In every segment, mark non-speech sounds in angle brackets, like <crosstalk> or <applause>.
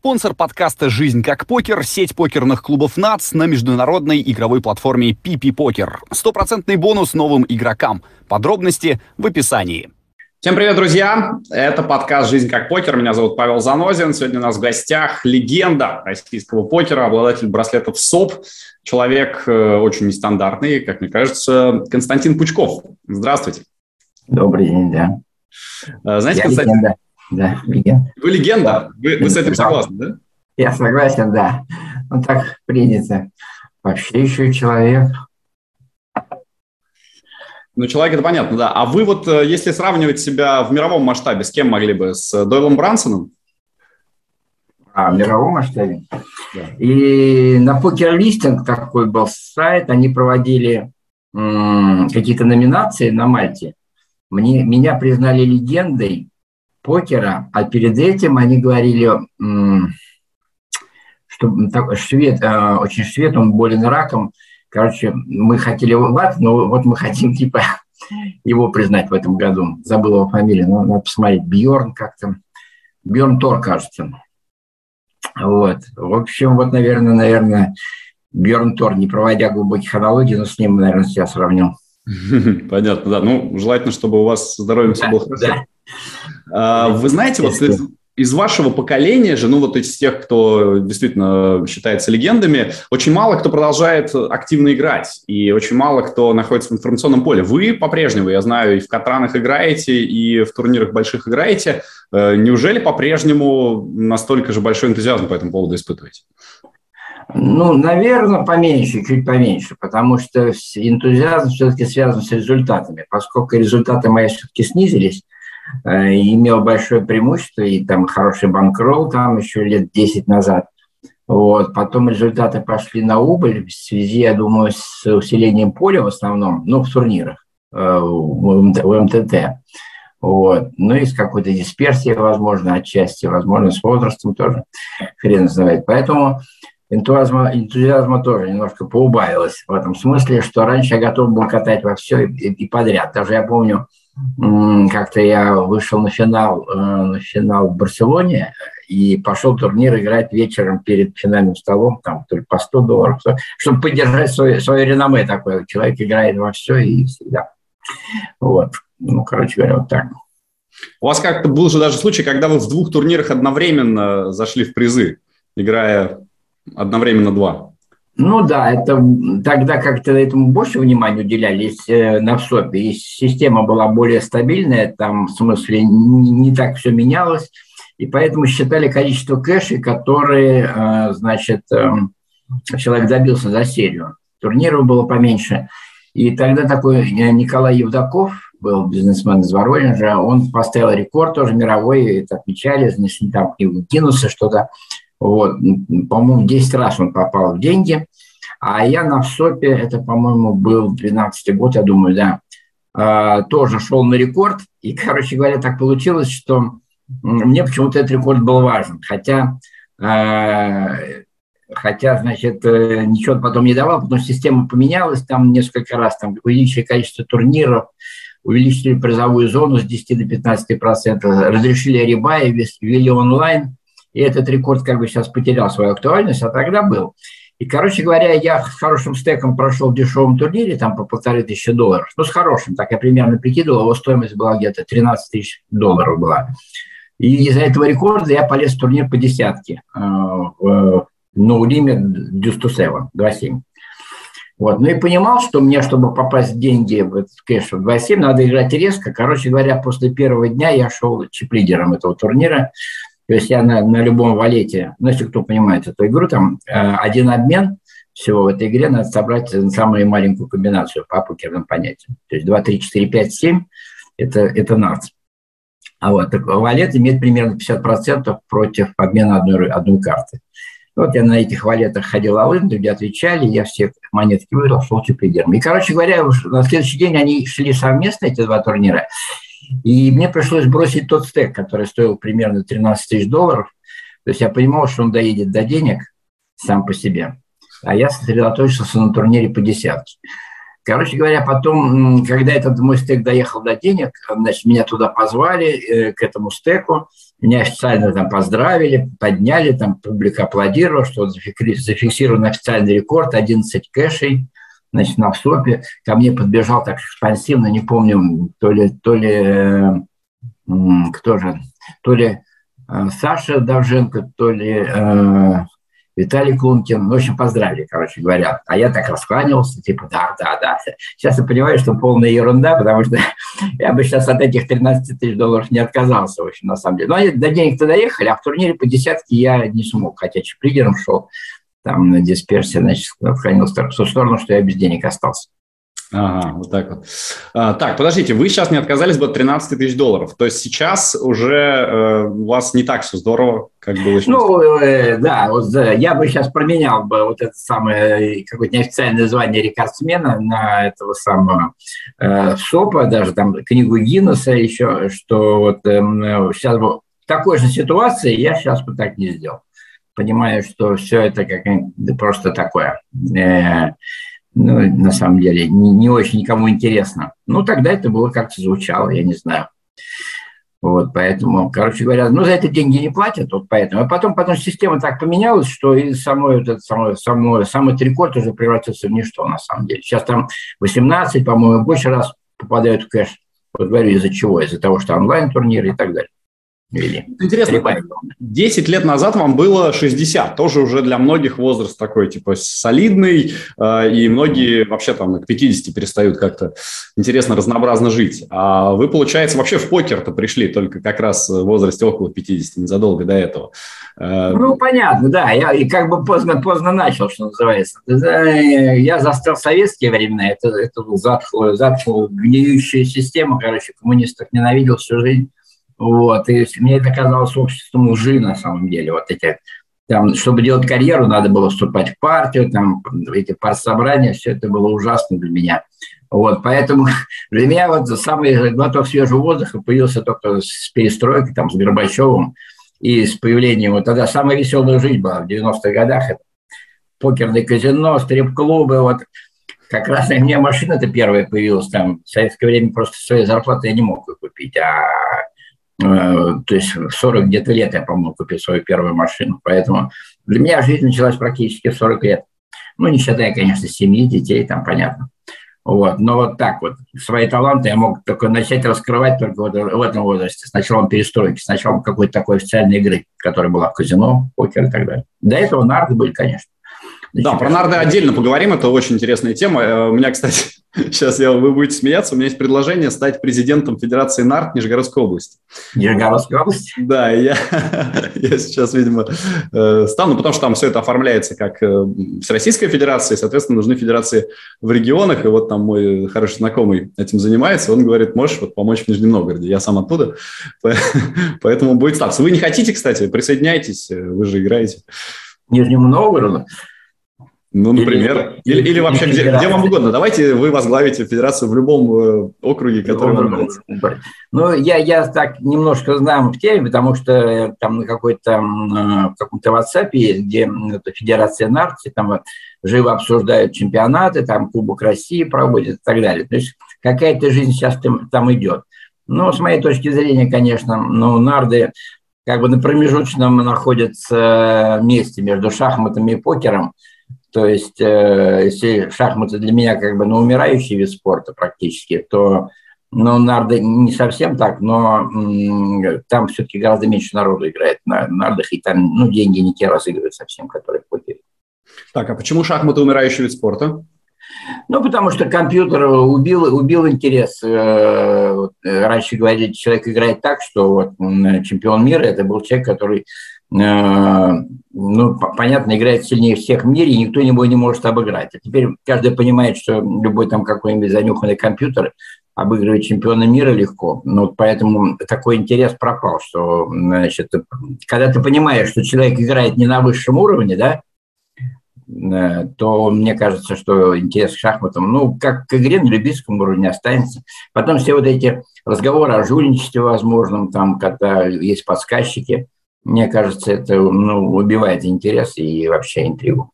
Спонсор подкаста «Жизнь как покер» — сеть покерных клубов НАЦ на международной игровой платформе PP Покер. Стопроцентный бонус новым игрокам. Подробности в описании. Всем привет, друзья! Это подкаст «Жизнь как покер». Меня зовут Павел Занозин. Сегодня у нас в гостях легенда российского покера, обладатель браслетов СОП, человек э, очень нестандартный, как мне кажется, Константин Пучков. Здравствуйте. Добрый день, да. Э, знаете, Я Константин... Легенда. Да, легенда. Вы легенда. Вы, вы с этим согласны, да? Я согласен, да. Ну, так принято. Вообще еще человек. Ну, человек это понятно, да. А вы вот, э, если сравнивать себя в мировом масштабе, с кем могли бы? С Дойлом Брансоном? А, в мировом масштабе? Да. И на покерлистинг такой был сайт, они проводили м- какие-то номинации на Мальте. Мне, меня признали легендой покера, а перед этим они говорили, что швед, э, очень швед, он болен раком, короче, мы хотели в ад, но вот мы хотим типа <laughs> его признать в этом году. Забыл его фамилию, но надо посмотреть. Бьорн как-то. Бьорн Тор, кажется. Вот. В общем, вот, наверное, наверное, Бьорн Тор, не проводя глубоких аналогий, но с ним, наверное, себя сравнил. <laughs> Понятно, да. Ну, желательно, чтобы у вас здоровье все было хорошо. Вы знаете, вот из, из вашего поколения же, ну вот из тех, кто действительно считается легендами, очень мало кто продолжает активно играть, и очень мало кто находится в информационном поле. Вы по-прежнему, я знаю, и в Катранах играете, и в турнирах больших играете. Э, неужели по-прежнему настолько же большой энтузиазм по этому поводу испытываете? Ну, наверное, поменьше, чуть поменьше, потому что энтузиазм все-таки связан с результатами. Поскольку результаты мои все-таки снизились, имел большое преимущество, и там хороший банкролл там еще лет 10 назад. Вот. Потом результаты пошли на убыль в связи, я думаю, с усилением поля в основном, ну, в турнирах, э, в МТТ. Вот. Ну и с какой-то дисперсией, возможно, отчасти, возможно, с возрастом тоже, хрен знает. Поэтому энтузиазма, энтузиазма тоже немножко поубавилось в этом смысле, что раньше я готов был катать во все и, и подряд. Даже я помню, как-то я вышел на финал, э, на финал в Барселоне и пошел турнир играть вечером перед финальным столом, там только по 100 долларов, чтобы поддержать свое, свое реноме такое. Человек играет во все и всегда. Вот. Ну, короче говоря, вот так. У вас как-то был же даже случай, когда вы в двух турнирах одновременно зашли в призы, играя одновременно два. Ну да, это тогда как-то этому больше внимания уделялись э, на ВСОПе, и система была более стабильная, там в смысле не, так все менялось, и поэтому считали количество кэшей, которые, э, значит, э, человек добился за серию. Турниров было поменьше. И тогда такой Николай Евдоков, был бизнесмен из Воронежа, он поставил рекорд тоже мировой, это отмечали, занесли там книгу Гиннесса что-то, вот, по-моему, 10 раз он попал в деньги. А я на ВСОПе, это, по-моему, был 12 год, я думаю, да, а, тоже шел на рекорд. И, <laughs> короче говоря, так получилось, что мне почему-то этот рекорд был важен. Хотя, а, хотя значит, э, ничего потом не давал, потому что система поменялась там несколько раз, там увеличили количество турниров, увеличили призовую зону с 10 до 15 процентов, разрешили ребай, ввели онлайн – и этот рекорд как бы сейчас потерял свою актуальность, а тогда был. И, короче говоря, я с хорошим стеком прошел в дешевом турнире, там по полторы тысячи долларов. Ну, с хорошим, так я примерно прикидывал, его стоимость была где-то 13 тысяч долларов была. И из-за этого рекорда я полез в турнир по десятке. Э, в No Limit Deuce to Seven, 2.7. Вот. Ну и понимал, что мне, чтобы попасть в деньги в кэш в 2.7, надо играть резко. Короче говоря, после первого дня я шел чип-лидером этого турнира. То есть я на, на любом валете, ну, если кто понимает эту игру, там э, один обмен всего в этой игре надо собрать самую маленькую комбинацию по покерным понятиям. То есть 2, 3, 4, 5, 7 – это, это нац. А вот так, валет имеет примерно 50% против обмена одной, одной карты. Вот я на этих валетах ходил алын, люди отвечали, я все монетки выиграл, шел чемпионом. И, короче говоря, на следующий день они шли совместно, эти два турнира. И мне пришлось бросить тот стек, который стоил примерно 13 тысяч долларов. То есть я понимал, что он доедет до денег сам по себе. А я сосредоточился на турнире по десятке. Короче говоря, потом, когда этот мой стек доехал до денег, значит, меня туда позвали, э, к этому стеку. Меня официально там поздравили, подняли, там публика аплодировала, что зафиксирован официальный рекорд, 11 кэшей, значит, на ВСОПе. Ко мне подбежал так экспансивно, не помню, то ли, то ли, кто же, то ли э, Саша Давженко, то ли э, Виталий Клункин, ну, в общем, поздравили, короче говоря. А я так раскланивался, типа, да, да, да. Сейчас я понимаю, что полная ерунда, потому что <laughs> я бы сейчас от этих 13 тысяч долларов не отказался, в общем, на самом деле. Но они до денег-то доехали, а в турнире по десятке я не смог, хотя чип-лидером шел, там на дисперсии, значит, отклонился в сторону, что я без денег остался. Ага, вот так вот. А, так, подождите, вы сейчас не отказались бы от 13 тысяч долларов. То есть сейчас уже э, у вас не так все здорово, как было сейчас? Ну, э, да, вот, э, я бы сейчас променял бы вот это самое какое-то неофициальное звание рекордсмена на этого самого э, СОПа, даже там книгу Гиннесса еще, что вот э, сейчас бы в такой же ситуации я сейчас бы так не сделал. Понимаю, что все это как просто такое. Э, ну, на самом деле, не, не очень никому интересно. Ну, тогда это было как-то звучало, я не знаю. Вот, поэтому, короче говоря, ну, за это деньги не платят, вот поэтому. А потом, потом система так поменялась, что и самой, этот, самой, самой, самый трикот уже превратился в ничто, на самом деле. Сейчас там 18, по-моему, больше раз попадают в кэш. Вот говорю, из-за чего? Из-за того, что онлайн-турниры и так далее вели. Интересно, 10 лет назад вам было 60, тоже уже для многих возраст такой, типа, солидный, э, и многие вообще там к 50 перестают как-то интересно, разнообразно жить. А вы, получается, вообще в покер-то пришли только как раз в возрасте около 50, незадолго до этого. Э, ну, понятно, да, я и как бы поздно, поздно начал, что называется. Я застал советские времена, это, это затхлая, затхлая гниющая система, короче, коммунистов ненавидел всю жизнь вот, и мне это казалось обществом лжи на самом деле. Вот эти, там, чтобы делать карьеру, надо было вступать в партию, там, эти партсобрания, все это было ужасно для меня. Вот, поэтому <laughs> для меня вот самый глоток свежего воздуха появился только с перестройкой, там, с Горбачевым и с появлением, вот тогда самая веселая жизнь была в 90-х годах, это покерное казино, стрип-клубы, вот как раз у меня машина-то первая появилась там, в советское время просто своей зарплаты я не мог ее купить, а то есть в 40 где-то лет я, по-моему, купил свою первую машину. Поэтому для меня жизнь началась практически в 40 лет. Ну, не считая, конечно, семьи, детей, там понятно. Вот. Но вот так вот. Свои таланты я мог только начать раскрывать только вот в этом возрасте. С началом перестройки, с началом какой-то такой официальной игры, которая была в казино, покер и так далее. До этого нарды были, конечно. Да, про нарды отдельно поговорим, это очень интересная тема. Э, у меня, <laughs> кстати, сейчас я, вы будете смеяться, у меня есть предложение стать президентом Федерации нард Нижегородской области. Нижегородской области? Да, я, <laughs> я сейчас, видимо, э, стану, потому что там все это оформляется как э, Всероссийская Федерация, и, соответственно, нужны федерации в регионах, и вот там мой хороший знакомый этим занимается, он говорит, можешь вот помочь в Нижнем Новгороде, я сам оттуда, <laughs> поэтому будет ставиться. Вы не хотите, кстати, присоединяйтесь, вы же играете. Нижнему Новгороду? Ну, например. Или, или, или вообще где, где вам угодно. Давайте вы возглавите федерацию в любом э, округе, который вам нравится. Ну, я, я так немножко знаю в теме, потому что там на какой-то э, в каком-то WhatsApp есть, где это Федерация Нарции, там живо обсуждают чемпионаты, там Кубок России проводят и так далее. То есть какая-то жизнь сейчас там, там идет. Но с моей точки зрения, конечно, ну, нарды как бы на промежуточном находятся месте между шахматами и покером – то есть, э, если шахматы для меня как бы ну, умирающий вид спорта практически, то ну, нарды не совсем так, но там все-таки гораздо меньше народу играет на нардах, и там ну, деньги не те разыгрывают совсем, которые в покере. Так, а почему шахматы умирающий вид спорта? Ну, потому что компьютер убил, убил интерес. Э, раньше говорили, человек играет так, что вот чемпион мира – это был человек, который Э, ну, понятно, играет сильнее всех в мире, и никто его не может обыграть. А теперь каждый понимает, что любой там какой-нибудь занюханный компьютер обыгрывает чемпиона мира легко. Ну, поэтому такой интерес пропал, что, значит, когда ты понимаешь, что человек играет не на высшем уровне, да, э, то мне кажется, что интерес к шахматам, ну, как к игре на любительском уровне останется. Потом все вот эти разговоры о жульничестве возможном, там, когда есть подсказчики – мне кажется, это ну, убивает интерес и вообще интригу.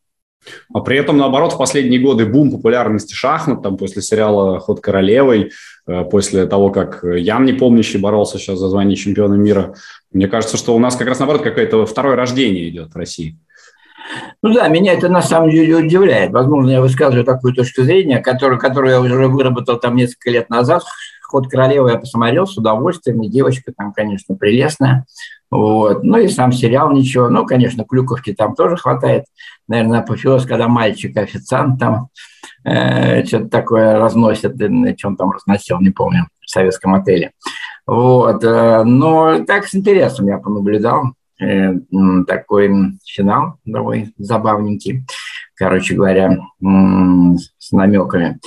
А при этом, наоборот, в последние годы бум популярности шахмат, там, после сериала «Ход королевой», э, после того, как Ян Непомнящий боролся сейчас за звание чемпиона мира, мне кажется, что у нас как раз, наоборот, какое-то второе рождение идет в России. Ну да, меня это на самом деле удивляет. Возможно, я высказываю такую точку зрения, которую, которую я уже выработал там несколько лет назад. «Ход королевы» я посмотрел с удовольствием, и девочка там, конечно, прелестная. Вот. Ну и сам сериал ничего. Ну, конечно, клюковки там тоже хватает. Наверное, апофеоз, когда мальчик-официант там э, что-то такое разносит. Что он там разносил, не помню, в советском отеле. Вот. Э, но так с интересом я понаблюдал. Э, такой финал довольно забавненький, короче говоря, с намеками.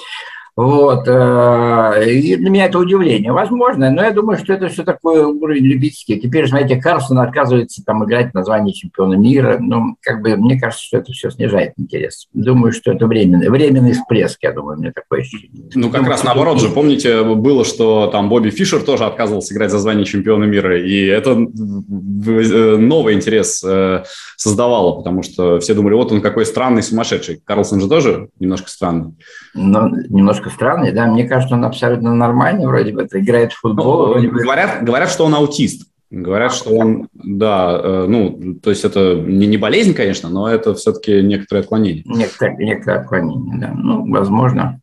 Вот. Э, и для меня это удивление. Возможно, но я думаю, что это все такое уровень любительский. Теперь, смотрите, Карлсон отказывается там играть название чемпиона мира. Ну, как бы, мне кажется, что это все снижает интерес. Думаю, что это временный, временный всплеск, я думаю, мне такое ощущение. Ну, как думаю, раз наоборот же. Помните, было, что там Бобби Фишер тоже отказывался играть за звание чемпиона мира, и это э, новый интерес э, создавало, потому что все думали, вот он какой странный, сумасшедший. Карлсон же тоже немножко странный. Ну, немножко немножко странный, да, мне кажется, он абсолютно нормальный, вроде бы, играет в футбол. Ну, говорят, говорят, что он аутист. Говорят, что он, да, э, ну, то есть это не, не болезнь, конечно, но это все-таки некоторое отклонение. Некоторое, некоторое отклонение, да, ну, возможно.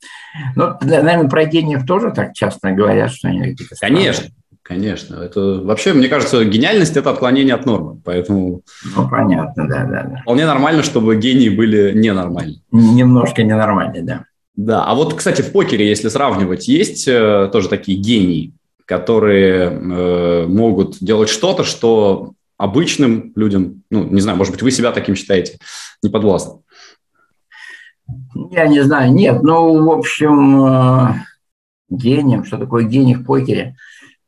Ну, наверное, про гениев тоже так часто говорят, что они какие-то Конечно, Конечно. Это вообще, мне кажется, гениальность – это отклонение от нормы. Поэтому ну, понятно, да, да, да. Вполне нормально, чтобы гении были ненормальны. Немножко ненормальные, да. Да, а вот, кстати, в покере, если сравнивать, есть э, тоже такие гении, которые э, могут делать что-то, что обычным людям, ну, не знаю, может быть, вы себя таким считаете, не подвластны? Я не знаю, нет, ну, в общем, э, гением, что такое гений в покере,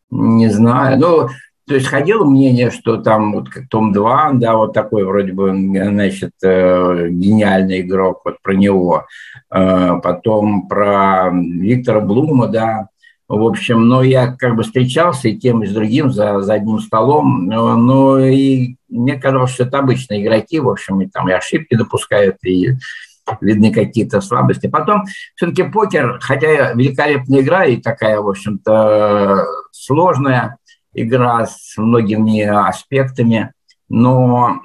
не знаю. Ну, то есть ходило мнение, что там вот как Том 2, да, вот такой вроде бы, значит, э, гениальный игрок, вот про него. Э, потом про Виктора Блума, да, в общем, но я как бы встречался и тем, и с другим за, за одним столом, но, но и мне казалось, что это обычные игроки, в общем, и там и ошибки допускают, и видны какие-то слабости. Потом все-таки покер, хотя великолепная игра и такая, в общем-то, сложная, игра с многими аспектами, но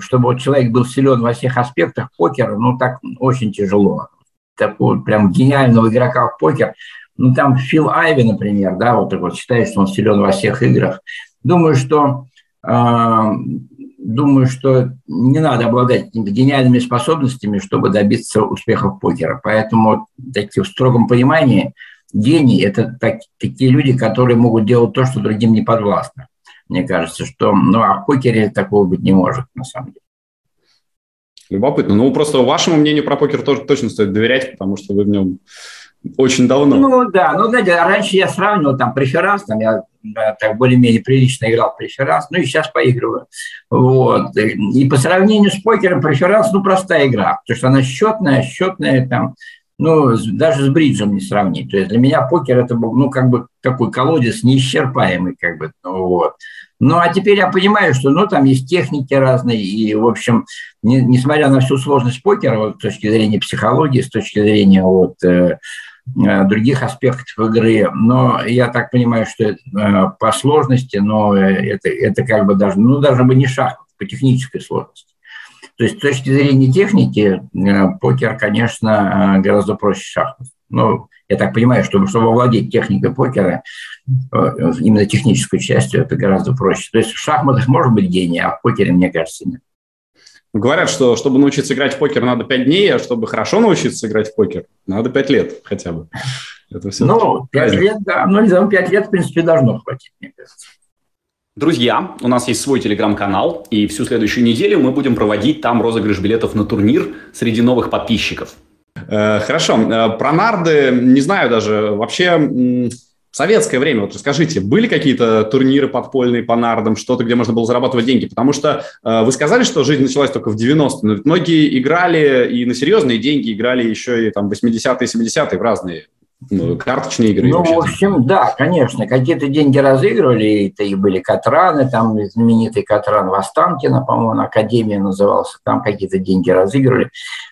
чтобы человек был силен во всех аспектах покера, ну так очень тяжело. Такого прям гениального игрока в покер, ну там Фил Айви, например, да, вот так вот считает, что он силен во всех играх. Думаю, что э, думаю, что не надо обладать гениальными способностями, чтобы добиться успеха в покера. Поэтому в строгом понимании – гении – это так, такие люди, которые могут делать то, что другим не подвластно. Мне кажется, что ну, а в покере такого быть не может, на самом деле. Любопытно. Ну, просто вашему мнению про покер тоже точно стоит доверять, потому что вы в нем очень давно. Ну, да. Ну, знаете, раньше я сравнивал там преферанс, там я да, так более-менее прилично играл в преферанс, ну и сейчас поигрываю. Вот. И по сравнению с покером преферанс, ну, простая игра, потому что она счетная, счетная, там, ну, даже с бриджем не сравнить. То есть для меня покер это был, ну, как бы такой колодец неисчерпаемый, как бы, ну, вот. Ну, а теперь я понимаю, что, ну, там есть техники разные, и, в общем, не, несмотря на всю сложность покера, вот, с точки зрения психологии, с точки зрения вот, э, э других аспектов игры, но я так понимаю, что э, по сложности, но это, это как бы даже, ну, даже бы не шахмат, по технической сложности. То есть с точки зрения техники э, покер, конечно, э, гораздо проще шахмат. Ну, я так понимаю, чтобы, чтобы владеть техникой покера, э, именно технической частью, это гораздо проще. То есть в шахматах может быть гений, а в покере, мне кажется, нет. Говорят, что чтобы научиться играть в покер, надо 5 дней, а чтобы хорошо научиться играть в покер, надо 5 лет хотя бы. Это все ну, 5 лет, да. Ну, 5 лет, в принципе, должно хватить, мне кажется. Друзья, у нас есть свой телеграм-канал, и всю следующую неделю мы будем проводить там розыгрыш билетов на турнир среди новых подписчиков. Э, хорошо. Э, про нарды не знаю даже. Вообще, в советское время, вот расскажите, были какие-то турниры подпольные по нардам, что-то, где можно было зарабатывать деньги? Потому что э, вы сказали, что жизнь началась только в 90-е, но многие играли и на серьезные деньги играли еще и там 80-е, 70-е в разные ну, карточные игры. Ну, в общем, да, конечно, какие-то деньги разыгрывали, это и были Катраны, там знаменитый Катран Востанкина, по-моему, Академия назывался, там какие-то деньги разыгрывали.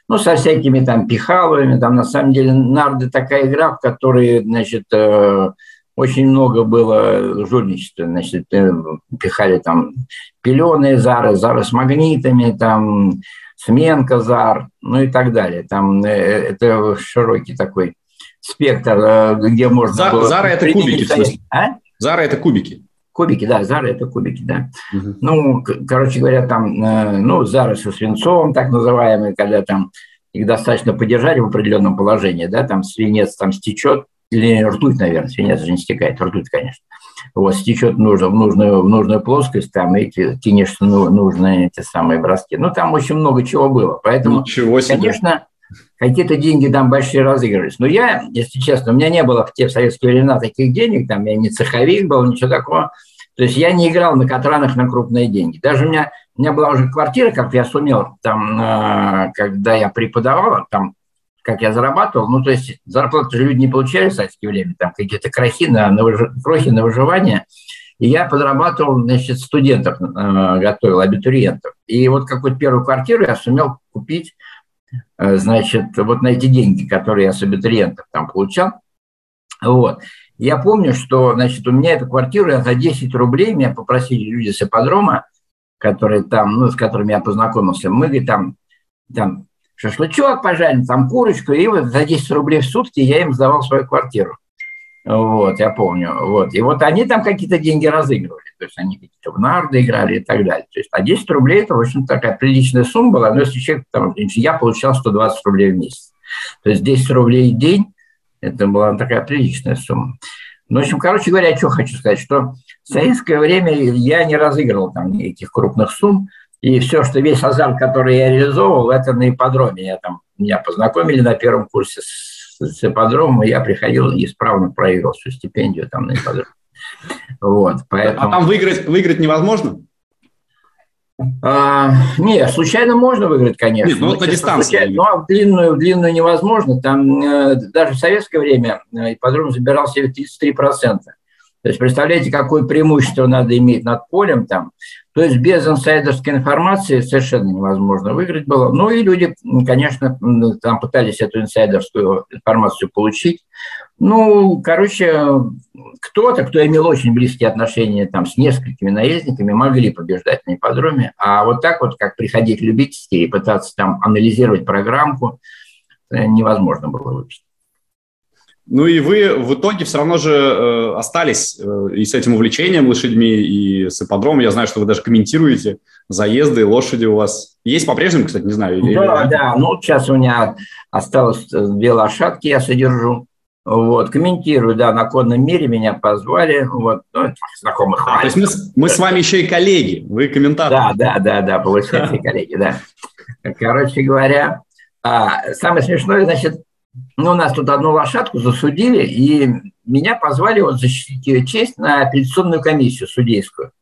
Ну, со всякими там пихаловыми, там на самом деле нарды такая игра, в которой, значит, э, очень много было жульничества, значит, э, пихали там пеленые зары, зары с магнитами, там сменка зар, ну и так далее. Там э, это широкий такой спектр, э, где можно Зар, было... Зара – это кубики, в смысле? А? Зара – это кубики. Кубики, да, Зара – это кубики, да. Угу. Ну, короче говоря, там, э, ну, Зары со свинцовым, так называемые, когда там их достаточно подержать в определенном положении, да, там свинец там стечет, или ртуть, наверное, свинец же не стекает, ртуть, конечно. Вот, стечет нужно, в, нужную, в нужную плоскость, там, и кинешь ну, нужные эти самые броски. Ну, там очень много чего было. Поэтому, Ничего себе. конечно, какие-то деньги там большие разыгрывались. Но я, если честно, у меня не было в те советские времена таких денег, там я не цеховик был, ничего такого. То есть я не играл на Катранах на крупные деньги. Даже у меня, у меня была уже квартира, как я сумел, там, э, когда я преподавал, там, как я зарабатывал, ну, то есть зарплату же люди не получали в советское время, там какие-то крохи на, на, крохи на выживание. И я подрабатывал, значит, студентов э, готовил, абитуриентов. И вот какую-то первую квартиру я сумел купить значит, вот на эти деньги, которые я с абитуриентов там получал. Вот. Я помню, что, значит, у меня эту квартиру я за 10 рублей меня попросили люди с ипподрома, которые там, ну, с которыми я познакомился, мы, говорит, там, там шашлычок пожарим, там курочку, и вот за 10 рублей в сутки я им сдавал свою квартиру. Вот, я помню. Вот. И вот они там какие-то деньги разыгрывали. То есть они какие-то в нарды играли и так далее. То есть, а 10 рублей – это, в общем, такая приличная сумма была. Но если человек, там, я получал 120 рублей в месяц. То есть 10 рублей в день – это была такая приличная сумма. Ну, в общем, короче говоря, что хочу сказать, что в советское время я не разыгрывал там никаких крупных сумм, и все, что весь азарт, который я реализовывал, это на ипподроме. Я там, меня познакомили на первом курсе с с ипподромом, я приходил и исправно проиграл всю стипендию там на ипподроме. Вот, поэтому... А там выиграть, выиграть невозможно? А, не, случайно можно выиграть, конечно. Нет, ну вот на дистанции. Случайно, ну, а в длинную, в длинную невозможно. Там э, даже в советское время э, ипподром забирал себе 33%. То есть представляете, какое преимущество надо иметь над полем там. То есть без инсайдерской информации совершенно невозможно выиграть было. Ну и люди, конечно, там пытались эту инсайдерскую информацию получить. Ну, короче, кто-то, кто имел очень близкие отношения там с несколькими наездниками, могли побеждать на ипподроме. А вот так вот, как приходить любительски и пытаться там анализировать программку, э, невозможно было выпустить. Ну и вы в итоге все равно же э, остались э, и с этим увлечением лошадьми, и с ипподромом. Я знаю, что вы даже комментируете заезды, лошади у вас. Есть по-прежнему, кстати, не знаю. Или, да, да. Ну, сейчас у меня осталось э, две лошадки, я содержу. Вот, комментирую, да, на конном мире меня позвали, вот, ну, знакомых. А, то есть мы, мы с вами еще и коллеги, вы комментаторы. Да, да, да, да, получается, <laughs> коллеги, да. Короче говоря, а, самое смешное, значит, ну, у нас тут одну лошадку засудили, и меня позвали вот защитить ее честь на апелляционную комиссию судейскую.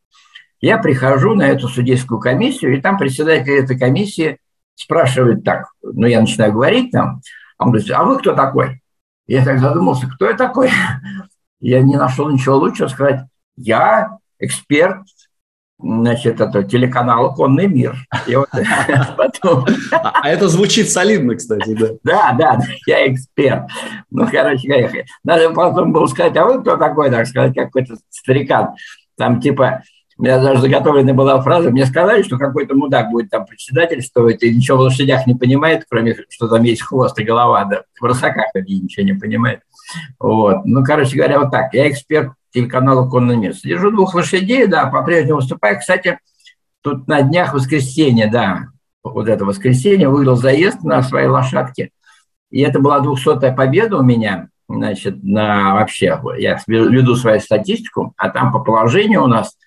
Я прихожу на эту судейскую комиссию, и там председатель этой комиссии спрашивает так, ну, я начинаю говорить там, он говорит, а вы кто такой? Я так задумался, кто я такой? <laughs> Я не нашел ничего лучше сказать, я эксперт значит, это телеканал «Конный мир». <laughs> Потом... А это звучит солидно, кстати, да. Да, да, я эксперт. Ну, короче говоря, надо потом было сказать, а вы кто такой, так сказать, какой-то старикан. Там типа, у меня даже заготовленная была фраза, мне сказали, что какой-то мудак будет там председательствовать и ничего в лошадях не понимает, кроме что там есть хвост и голова, да, в рысаках ничего не понимает. Вот. Ну, короче говоря, вот так. Я эксперт телеканала «Конный мир». Содержу двух лошадей, да, по-прежнему выступаю. Кстати, тут на днях воскресенье, да, вот это воскресенье, выиграл заезд на своей лошадке. И это была двухсотая победа у меня, значит, на вообще, я веду свою статистику, а там по положению у нас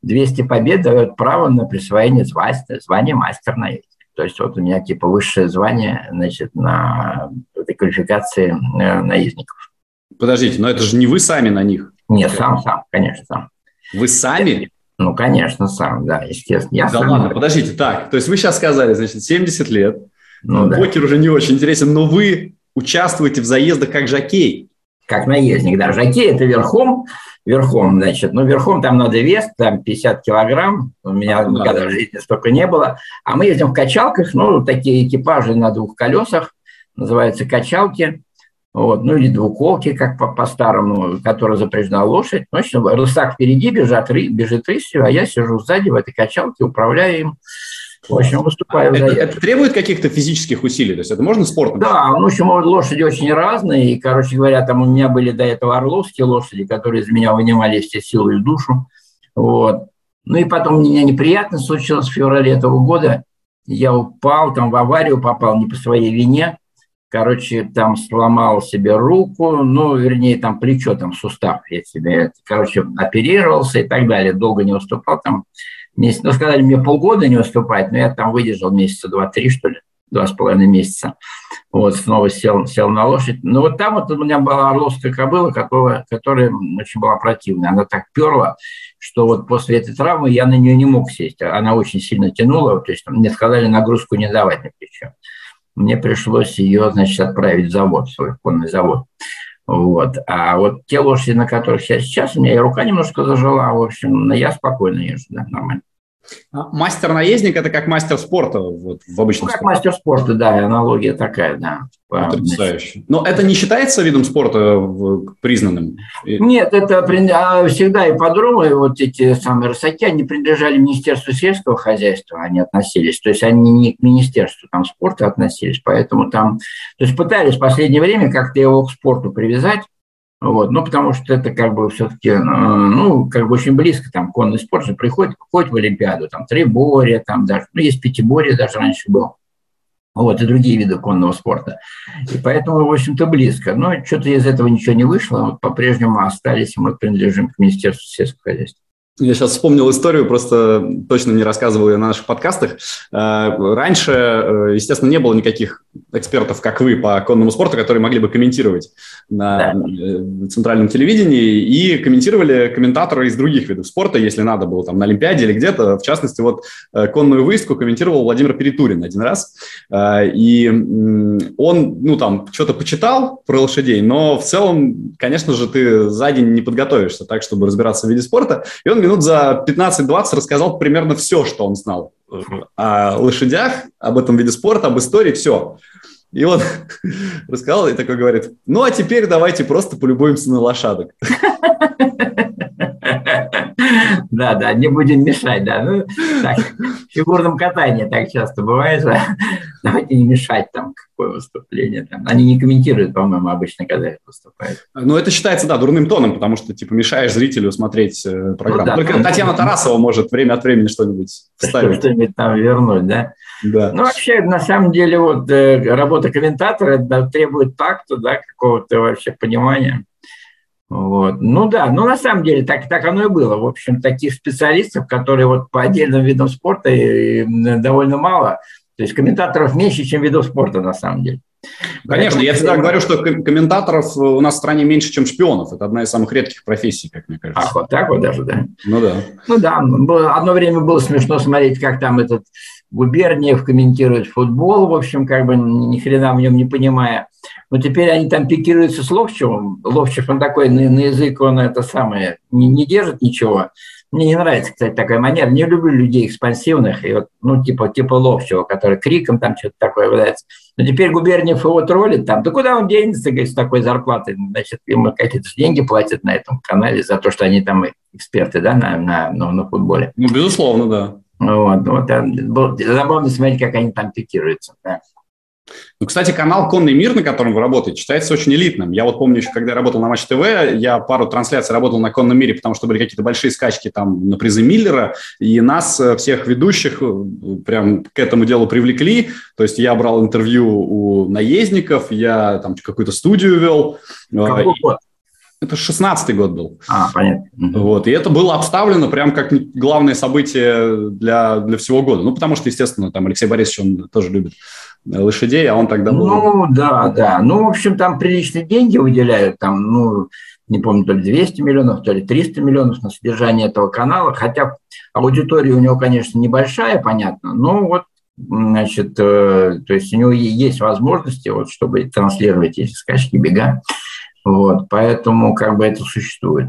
200 побед дает право на присвоение звания, звания мастер наездник. То есть вот у меня типа высшее звание, значит, на этой квалификации э, наездников. Подождите, но это же не вы сами на них. Нет, сам, сам, конечно, сам. Вы сами? Ну, конечно, сам, да, естественно. Я да сам. ладно, подождите, так, то есть вы сейчас сказали, значит, 70 лет, ну, да. покер уже не очень интересен, но вы участвуете в заездах как жокей. как наездник, да. Жаки – это верхом, верхом, значит, ну, верхом там надо вес, там 50 килограмм, у меня ну, никогда в жизни столько не было, а мы ездим в качалках, ну, такие экипажи на двух колесах, называются качалки, вот, ну или двуколки, как по-старому, по которая запряжена лошадь. Ну, в общем, рысак впереди бежит, бежит рысью, а я сижу сзади в этой качалке, управляю им. В общем, выступаю. Это, это требует каких-то физических усилий? То есть это можно спортом? Да, ну, в общем, лошади очень разные. И, короче говоря, там у меня были до этого орловские лошади, которые из меня вынимали все силы и душу. Вот. Ну и потом у меня неприятно случилось в феврале этого года. Я упал, там в аварию попал не по своей вине. Короче, там сломал себе руку, ну, вернее, там плечо, там сустав я себе, короче, оперировался и так далее. Долго не выступал там месяц. Ну, сказали мне полгода не выступать, но я там выдержал месяца два-три, что ли, два с половиной месяца. Вот, снова сел, сел на лошадь. Ну, вот там вот у меня была орловская кобыла, которая, которая очень была противная. Она так перла, что вот после этой травмы я на нее не мог сесть. Она очень сильно тянула, то есть мне сказали нагрузку не давать на плечо. Мне пришлось ее, значит, отправить в завод, в свой конный завод. Вот. А вот те лошади, на которых я сейчас, у меня и рука немножко зажила, в общем, я спокойно езжу, да, нормально. А мастер-наездник – это как мастер спорта вот, в обычном ну, как спорте. мастер спорта, да, аналогия такая, да. Потрясающе. Но это не считается видом спорта признанным? Нет, это а всегда ипподромы, вот эти самые рысаки, они принадлежали Министерству сельского хозяйства, они относились, то есть они не к Министерству там, спорта относились, поэтому там, то есть пытались в последнее время как-то его к спорту привязать, вот, ну, потому что это как бы все-таки, э, ну, как бы очень близко, там, конный спорт же приходит, приходит в Олимпиаду, там, триборье, там даже, ну, есть пятиборье даже раньше был, вот, и другие виды конного спорта. И поэтому, в общем-то, близко. Но что-то из этого ничего не вышло, вот, по-прежнему остались, мы принадлежим к Министерству сельского хозяйства. Я сейчас вспомнил историю, просто точно не рассказывал ее на наших подкастах. Э, раньше, э, естественно, не было никаких экспертов, как вы, по конному спорту, которые могли бы комментировать на да. Э, центральном телевидении, и комментировали комментаторы из других видов спорта, если надо было там на Олимпиаде или где-то. В частности, вот конную выездку комментировал Владимир Перетурин один раз. И он, ну, там, что-то почитал про лошадей, но в целом, конечно же, ты за день не подготовишься так, чтобы разбираться в виде спорта. И он минут за 15-20 рассказал примерно все, что он знал о лошадях, об этом виде спорта, об истории, все. И он <laughs> рассказал и такой говорит, ну а теперь давайте просто полюбуемся на лошадок. <laughs> Да, да, не будем мешать, да. Ну, так, в фигурном катании так часто бывает. Давайте не мешать там, какое выступление. Там. Они не комментируют, по-моему, обычно, когда выступают. Ну, это считается, да, дурным тоном, потому что, типа, мешаешь зрителю смотреть э, программу. Ну, да, Только там, Татьяна Тарасова может время от времени что-нибудь вставить. Что-нибудь там вернуть, да? Да. Ну, вообще, на самом деле, вот э, работа комментатора да, требует такта, да, какого-то вообще понимания. Вот. Ну да, ну на самом деле так, так оно и было. В общем, таких специалистов, которые вот по отдельным видам спорта довольно мало. То есть комментаторов меньше, чем видов спорта на самом деле. Конечно, Поэтому я всегда говорю, что комментаторов у нас в стране меньше, чем шпионов. Это одна из самых редких профессий, как мне кажется. Ах, вот так вот даже, да? Ну да. Ну да, одно время было смешно смотреть, как там этот Губерниев комментирует футбол, в общем, как бы ни хрена в нем не понимая. Но теперь они там пикируются с Ловчевым. Ловчев, он такой на, на язык, он это самое, не, не держит ничего. Мне не нравится, кстати, такая манера. Не люблю людей экспансивных, и вот, ну, типа, типа Ловчева, который криком там что-то такое выдается. Но теперь Губерниев его троллит там. Да куда он денется, говорит, с такой зарплатой? Значит, ему какие-то деньги платят на этом канале за то, что они там эксперты, да, на, на, на, на футболе. Ну, безусловно, да. Вот, вот, было забавно смотреть, как они там пикируются. Да. Ну, кстати, канал «Конный мир», на котором вы работаете, считается очень элитным. Я вот помню еще, когда я работал на Матч ТВ, я пару трансляций работал на «Конном мире», потому что были какие-то большие скачки там на призы Миллера, и нас, э, всех ведущих, э, прям к этому делу привлекли. То есть я брал интервью у наездников, я там какую-то студию вел. Какой год? Это 16-й год был. А, понятно. Вот, и это было обставлено прям как главное событие для, для всего года. Ну, потому что, естественно, там Алексей Борисович, он тоже любит лошадей, а он тогда был... Ну, да, да. Ну, в общем, там приличные деньги выделяют, там, ну, не помню, то ли 200 миллионов, то ли 300 миллионов на содержание этого канала, хотя аудитория у него, конечно, небольшая, понятно, но вот значит, э, то есть у него есть возможности, вот, чтобы транслировать эти скачки, бега. Вот, поэтому как бы это существует.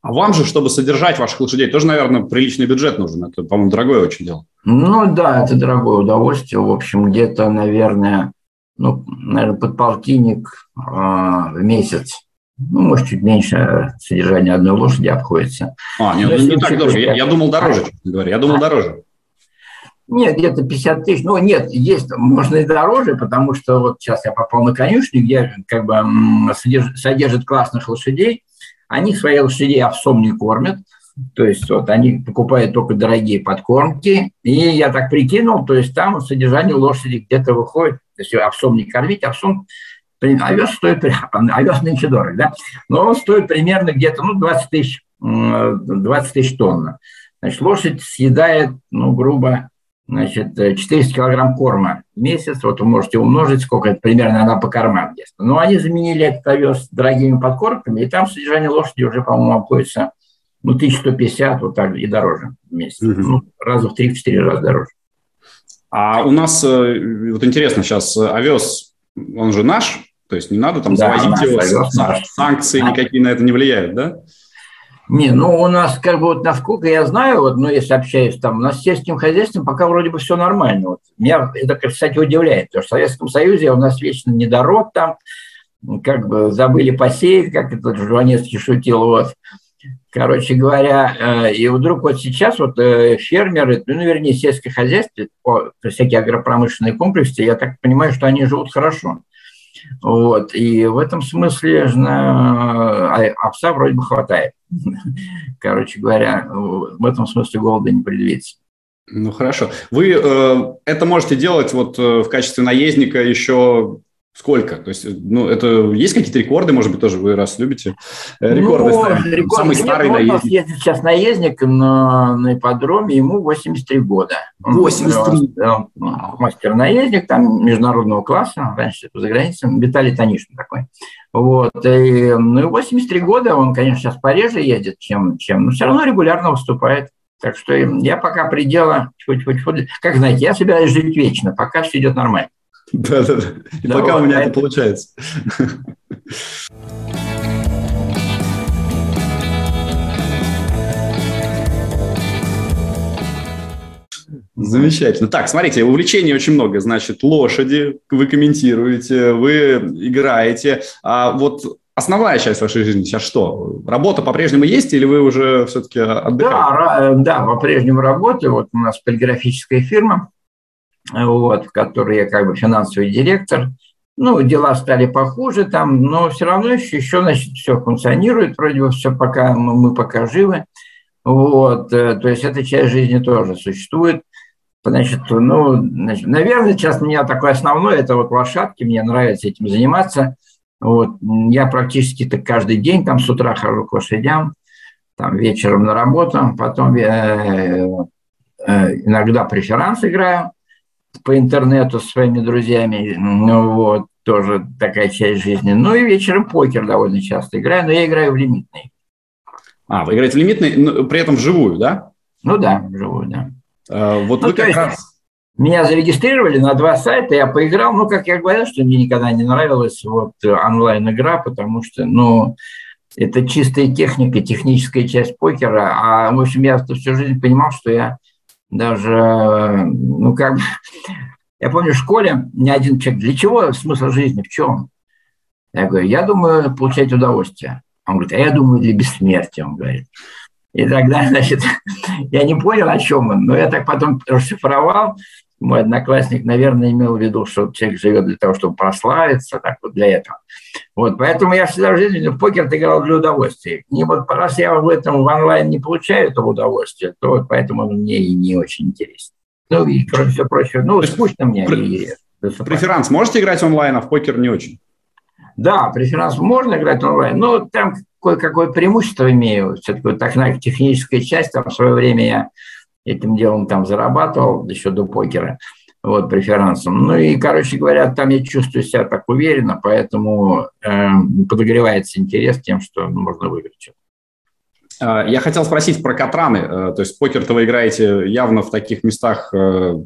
А вам же, чтобы содержать ваших лошадей, тоже, наверное, приличный бюджет нужен. Это, по-моему, дорогое очень дело. Ну да, это дорогое удовольствие. В общем, где-то, наверное, ну, наверное, подполтинник э, в месяц. Ну, может, чуть меньше содержания одной лошади обходится. А, нет, ну, не так дорого. Я, я думал дороже, честно говоря. Я думал а? дороже. Нет, где-то 50 тысяч. Ну, нет, есть, можно и дороже, потому что вот сейчас я попал на конюшню, где как бы содержит, содержит классных лошадей. Они свои лошадей овсом не кормят. То есть вот они покупают только дорогие подкормки. И я так прикинул, то есть там содержание лошади где-то выходит, если овсом не кормить, овсом овес стоит, <laughs> овес нынче дорого, да? Но он стоит примерно где-то, ну, 20 тысяч, 20 тысяч тонн. Значит, лошадь съедает, ну, грубо, значит, 400 килограмм корма в месяц. Вот вы можете умножить, сколько это примерно она по кормам ест. Но они заменили этот овес дорогими подкормками, и там содержание лошади уже, по-моему, обходится ну, 1150, вот так и дороже в месяц. Угу. Ну, раза в 3-4 раза дороже. А у нас, э, вот интересно, сейчас э, овес, он же наш, то есть не надо там да, завозить его, санкции наш. никакие на это не влияют, да? Не, ну у нас, как бы вот насколько я знаю, вот, ну если общаюсь там, у нас с сельским хозяйством пока вроде бы все нормально. Вот. Меня это, кстати, удивляет, потому что в Советском Союзе у нас вечно недород там, как бы забыли посеять, как этот Жванецкий шутил, вот. Короче говоря, э, и вдруг вот сейчас вот э, фермеры, ну, вернее, сельское хозяйство, всякие агропромышленные комплексы, я так понимаю, что они живут хорошо. Вот. И в этом смысле а, овса вроде бы хватает. <laughs> Короче говоря, в этом смысле голода не предвидится. Ну хорошо. Вы э, это можете делать вот э, в качестве наездника еще Сколько? То есть, ну, это есть какие-то рекорды, может быть, тоже вы раз любите э, рекорды ну, ставить? Рекорд, Самый нет, старый наездник. Ездит сейчас наездник на, на ипподроме, ему 83 года. 83? Он, он мастер-наездник, там, международного класса, раньше это за границей, Виталий Танишин такой. Вот, и, ну, 83 года, он, конечно, сейчас пореже едет, чем, чем, но все равно регулярно выступает. Так что я пока предела, как знаете, я собираюсь жить вечно, пока все идет нормально. Да-да-да. И пока у меня это получается. Замечательно. Так, смотрите, увлечений очень много. Значит, лошади вы комментируете, вы играете. А вот основная часть вашей жизни сейчас что? Работа по-прежнему есть или вы уже все-таки отдыхаете? Да, да, по-прежнему работаю. Вот у нас полиграфическая фирма вот, в которой я как бы финансовый директор. Ну, дела стали похуже там, но все равно еще, еще значит, все функционирует, вроде бы все пока, мы, мы пока живы. Вот, э, то есть эта часть жизни тоже существует. Значит, ну, значит, наверное, сейчас у меня такое основное, это вот лошадки, мне нравится этим заниматься. Вот, я практически-то каждый день там с утра хожу к лошадям, там вечером на работу, потом э, э, иногда преферанс играю, по интернету с своими друзьями, ну вот, тоже такая часть жизни. Ну и вечером покер довольно часто играю, но я играю в лимитный. А, вы играете в лимитный, но при этом вживую, да? Ну да, вживую, да. А, вот ну, вы как раз... Меня зарегистрировали на два сайта, я поиграл, ну, как я говорил, что мне никогда не нравилась вот онлайн-игра, потому что, ну, это чистая техника, техническая часть покера, а, в общем, я всю жизнь понимал, что я даже, ну, как бы, <laughs> я помню, в школе ни один человек, для чего смысл жизни, в чем? Я говорю, я думаю, получать удовольствие. Он говорит, а я думаю, для бессмертия, он говорит. И тогда, <laughs> значит, <laughs> я не понял, о чем он, но я так потом расшифровал, мой одноклассник, наверное, имел в виду, что человек живет для того, чтобы прославиться, так вот для этого. Вот, поэтому я всегда в жизни в покер играл для удовольствия. И вот раз я в этом в онлайн не получаю этого удовольствия, то вот поэтому мне и не очень интересно. Ну и кроме всего прочего, ну скучно мне. При... И, преферанс можете играть онлайн, а в покер не очень? Да, преферанс можно играть онлайн, но там кое-какое преимущество имею. Все-таки вот такая техническая часть, там в свое время я этим делом там зарабатывал еще до покера, вот, преферансом. Ну и, короче говоря, там я чувствую себя так уверенно, поэтому э, подогревается интерес тем, что ну, можно выиграть что-то. А, я хотел спросить про Катраны. Э, то есть покер-то вы играете явно в таких местах, э, Ну,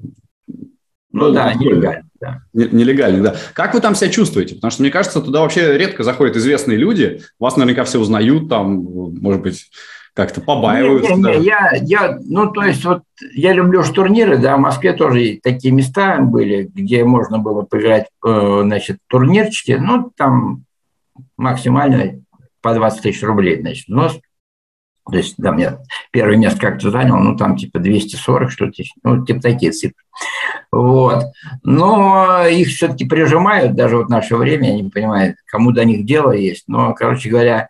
ну да, нелегально. Да. Нелегально, да. Как вы там себя чувствуете? Потому что, мне кажется, туда вообще редко заходят известные люди. Вас наверняка все узнают, там, может быть, как-то побаиваются. Не, не, не, я, я, ну, то есть, вот я люблю турниры, да, в Москве тоже такие места были, где можно было поиграть, э, значит, турнирчики, ну, там максимально по 20 тысяч рублей, значит, взнос. То есть, да, мне первое место как-то занял, ну, там типа 240 что-то, ну, типа такие цифры. Вот. Но их все-таки прижимают, даже вот в наше время, я не понимаю, кому до них дело есть. Но, короче говоря,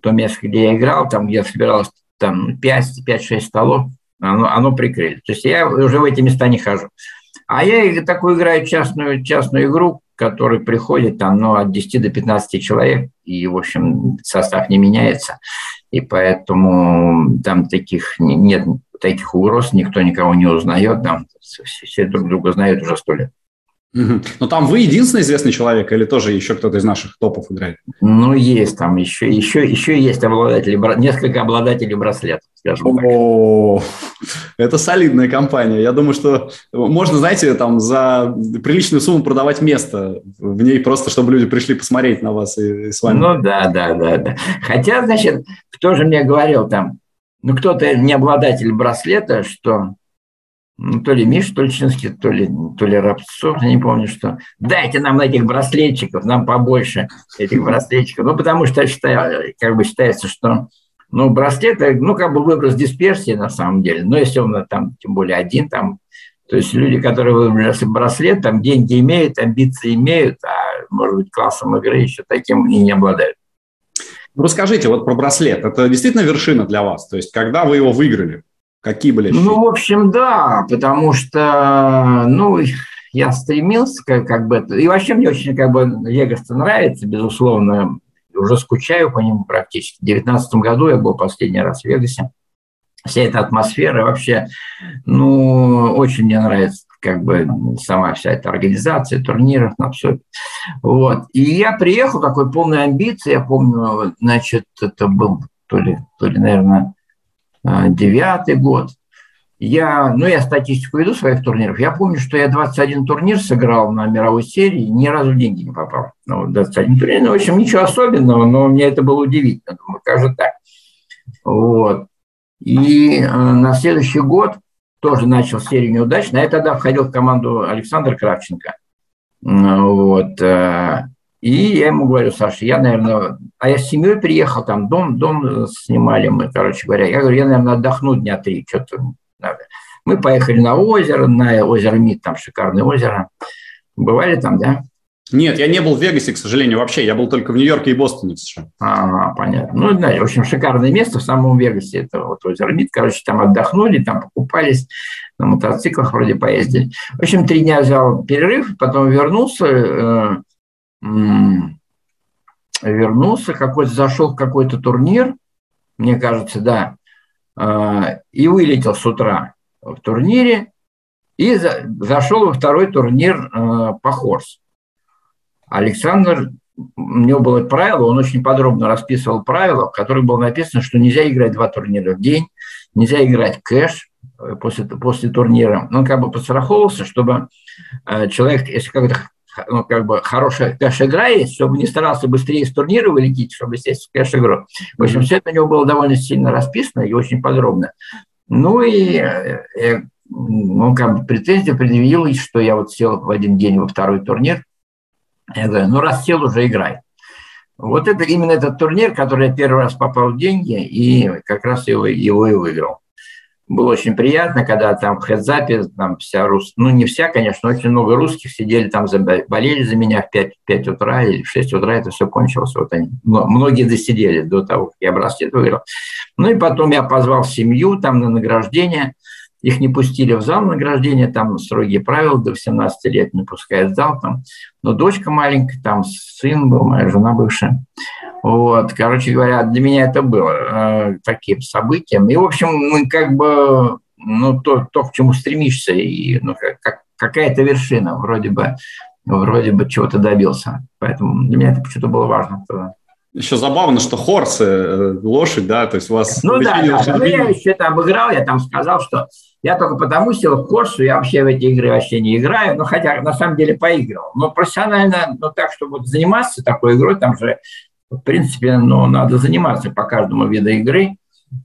то место, где я играл, там, где собиралось там 5-6 столов, оно, оно прикрыли. То есть я уже в эти места не хожу. А я такую играю частную, частную игру, который приходит там, ну, от 10 до 15 человек, и, в общем, состав не меняется. И поэтому там таких нет таких угроз, никто никого не узнает, там все друг друга знают уже сто лет. Угу. Но там вы единственный известный человек или тоже еще кто-то из наших топов играет? Ну, есть там еще, еще, еще есть обладатели, несколько обладателей браслетов, скажем так. О, это солидная компания. Я думаю, что можно, знаете, там за приличную сумму продавать место в ней просто, чтобы люди пришли посмотреть на вас и, и с вами. Ну да, да, да, да. Хотя, значит, кто же мне говорил там, ну кто-то не обладатель браслета, что ну, то ли Миш Тульчинский, то ли, то ли Рабцов, я не помню, что. Дайте нам этих браслетчиков, нам побольше этих браслетчиков. Ну, потому что считаю, как бы считается, что ну, браслет, ну, как бы выброс дисперсии на самом деле. Но если он там, тем более один, там, то есть люди, которые выбрали браслет, там деньги имеют, амбиции имеют, а может быть классом игры еще таким и не обладают. Ну, расскажите вот про браслет. Это действительно вершина для вас? То есть, когда вы его выиграли? Какие были ощущения? Ну, в общем, да, потому что, ну, я стремился как, как бы... И вообще мне очень как бы Вегас нравится, безусловно. Уже скучаю по нему практически. В 2019 году я был последний раз в Вегасе. Вся эта атмосфера вообще, ну, очень мне нравится как бы сама вся эта организация турниров, на все. Вот. И я приехал такой полной амбиции, я помню, значит, это был то ли, то ли, наверное, девятый год. Я, ну, я статистику веду своих турниров. Я помню, что я 21 турнир сыграл на мировой серии, ни разу в деньги не попал. Ну, 21 турнир, ну, в общем, ничего особенного, но мне это было удивительно. Думаю, как же так? Вот. И э, на следующий год тоже начал серию неудач. На я тогда входил в команду Александра Кравченко. Вот. Э, и я ему говорю, Саша, я, наверное, а я с семьей приехал, там дом, дом снимали мы, короче говоря. Я говорю, я, наверное, отдохну дня три, что-то надо. Мы поехали на озеро, на озеро Мид, там шикарное озеро. Бывали там, да? Нет, я не был в Вегасе, к сожалению, вообще. Я был только в Нью-Йорке и Бостоне США. А, понятно. Ну, да, в общем, шикарное место в самом Вегасе. Это вот озеро Мид. Короче, там отдохнули, там покупались, на мотоциклах вроде поездили. В общем, три дня взял перерыв, потом вернулся, э, вернулся, какой-то зашел в какой-то турнир, мне кажется, да, а, и вылетел с утра в турнире, и зашел во второй турнир а, по Хорс. Александр, у него было правило, он очень подробно расписывал правила, в которых было написано, что нельзя играть два турнира в день, нельзя играть кэш э, после, после турнира. Он как бы подстраховывался, чтобы э, человек, если как-то ну, как бы хорошая кэш-игра есть, чтобы не старался быстрее из турнира вылететь, чтобы сесть в кэш-игру. В общем, все это у него было довольно сильно расписано и очень подробно. Ну и э, э, он как бы претензию предъявил, что я вот сел в один день во второй турнир. Я говорю, ну раз сел, уже играй. Вот это именно этот турнир, который я первый раз попал в деньги, и как раз его, его и выиграл было очень приятно, когда там хедзапе, там вся рус... ну не вся, конечно, очень много русских сидели там, болели за меня в 5, 5 утра или в 6 утра это все кончилось. Вот они, многие досидели до того, как я браслет выиграл. Ну и потом я позвал семью там на награждение, их не пустили в зал награждения, там строгие правила, до 18 лет не пускают в зал. Там. Но дочка маленькая, там сын был, моя жена бывшая. Вот, короче говоря, для меня это было э, таким событием. И, в общем, мы как бы, ну, то, то к чему стремишься, и ну, как, какая-то вершина, вроде бы, вроде бы чего-то добился. Поэтому для меня это почему-то было важно. Еще забавно, что хорсы, э, лошадь, да, то есть у вас... Ну да, да, ну, я еще это обыграл, я там сказал, что я только потому сел в хорсу, я вообще в эти игры вообще не играю, ну хотя на самом деле поигрывал. Но профессионально, ну так, чтобы заниматься такой игрой, там же, в принципе, ну надо заниматься по каждому виду игры.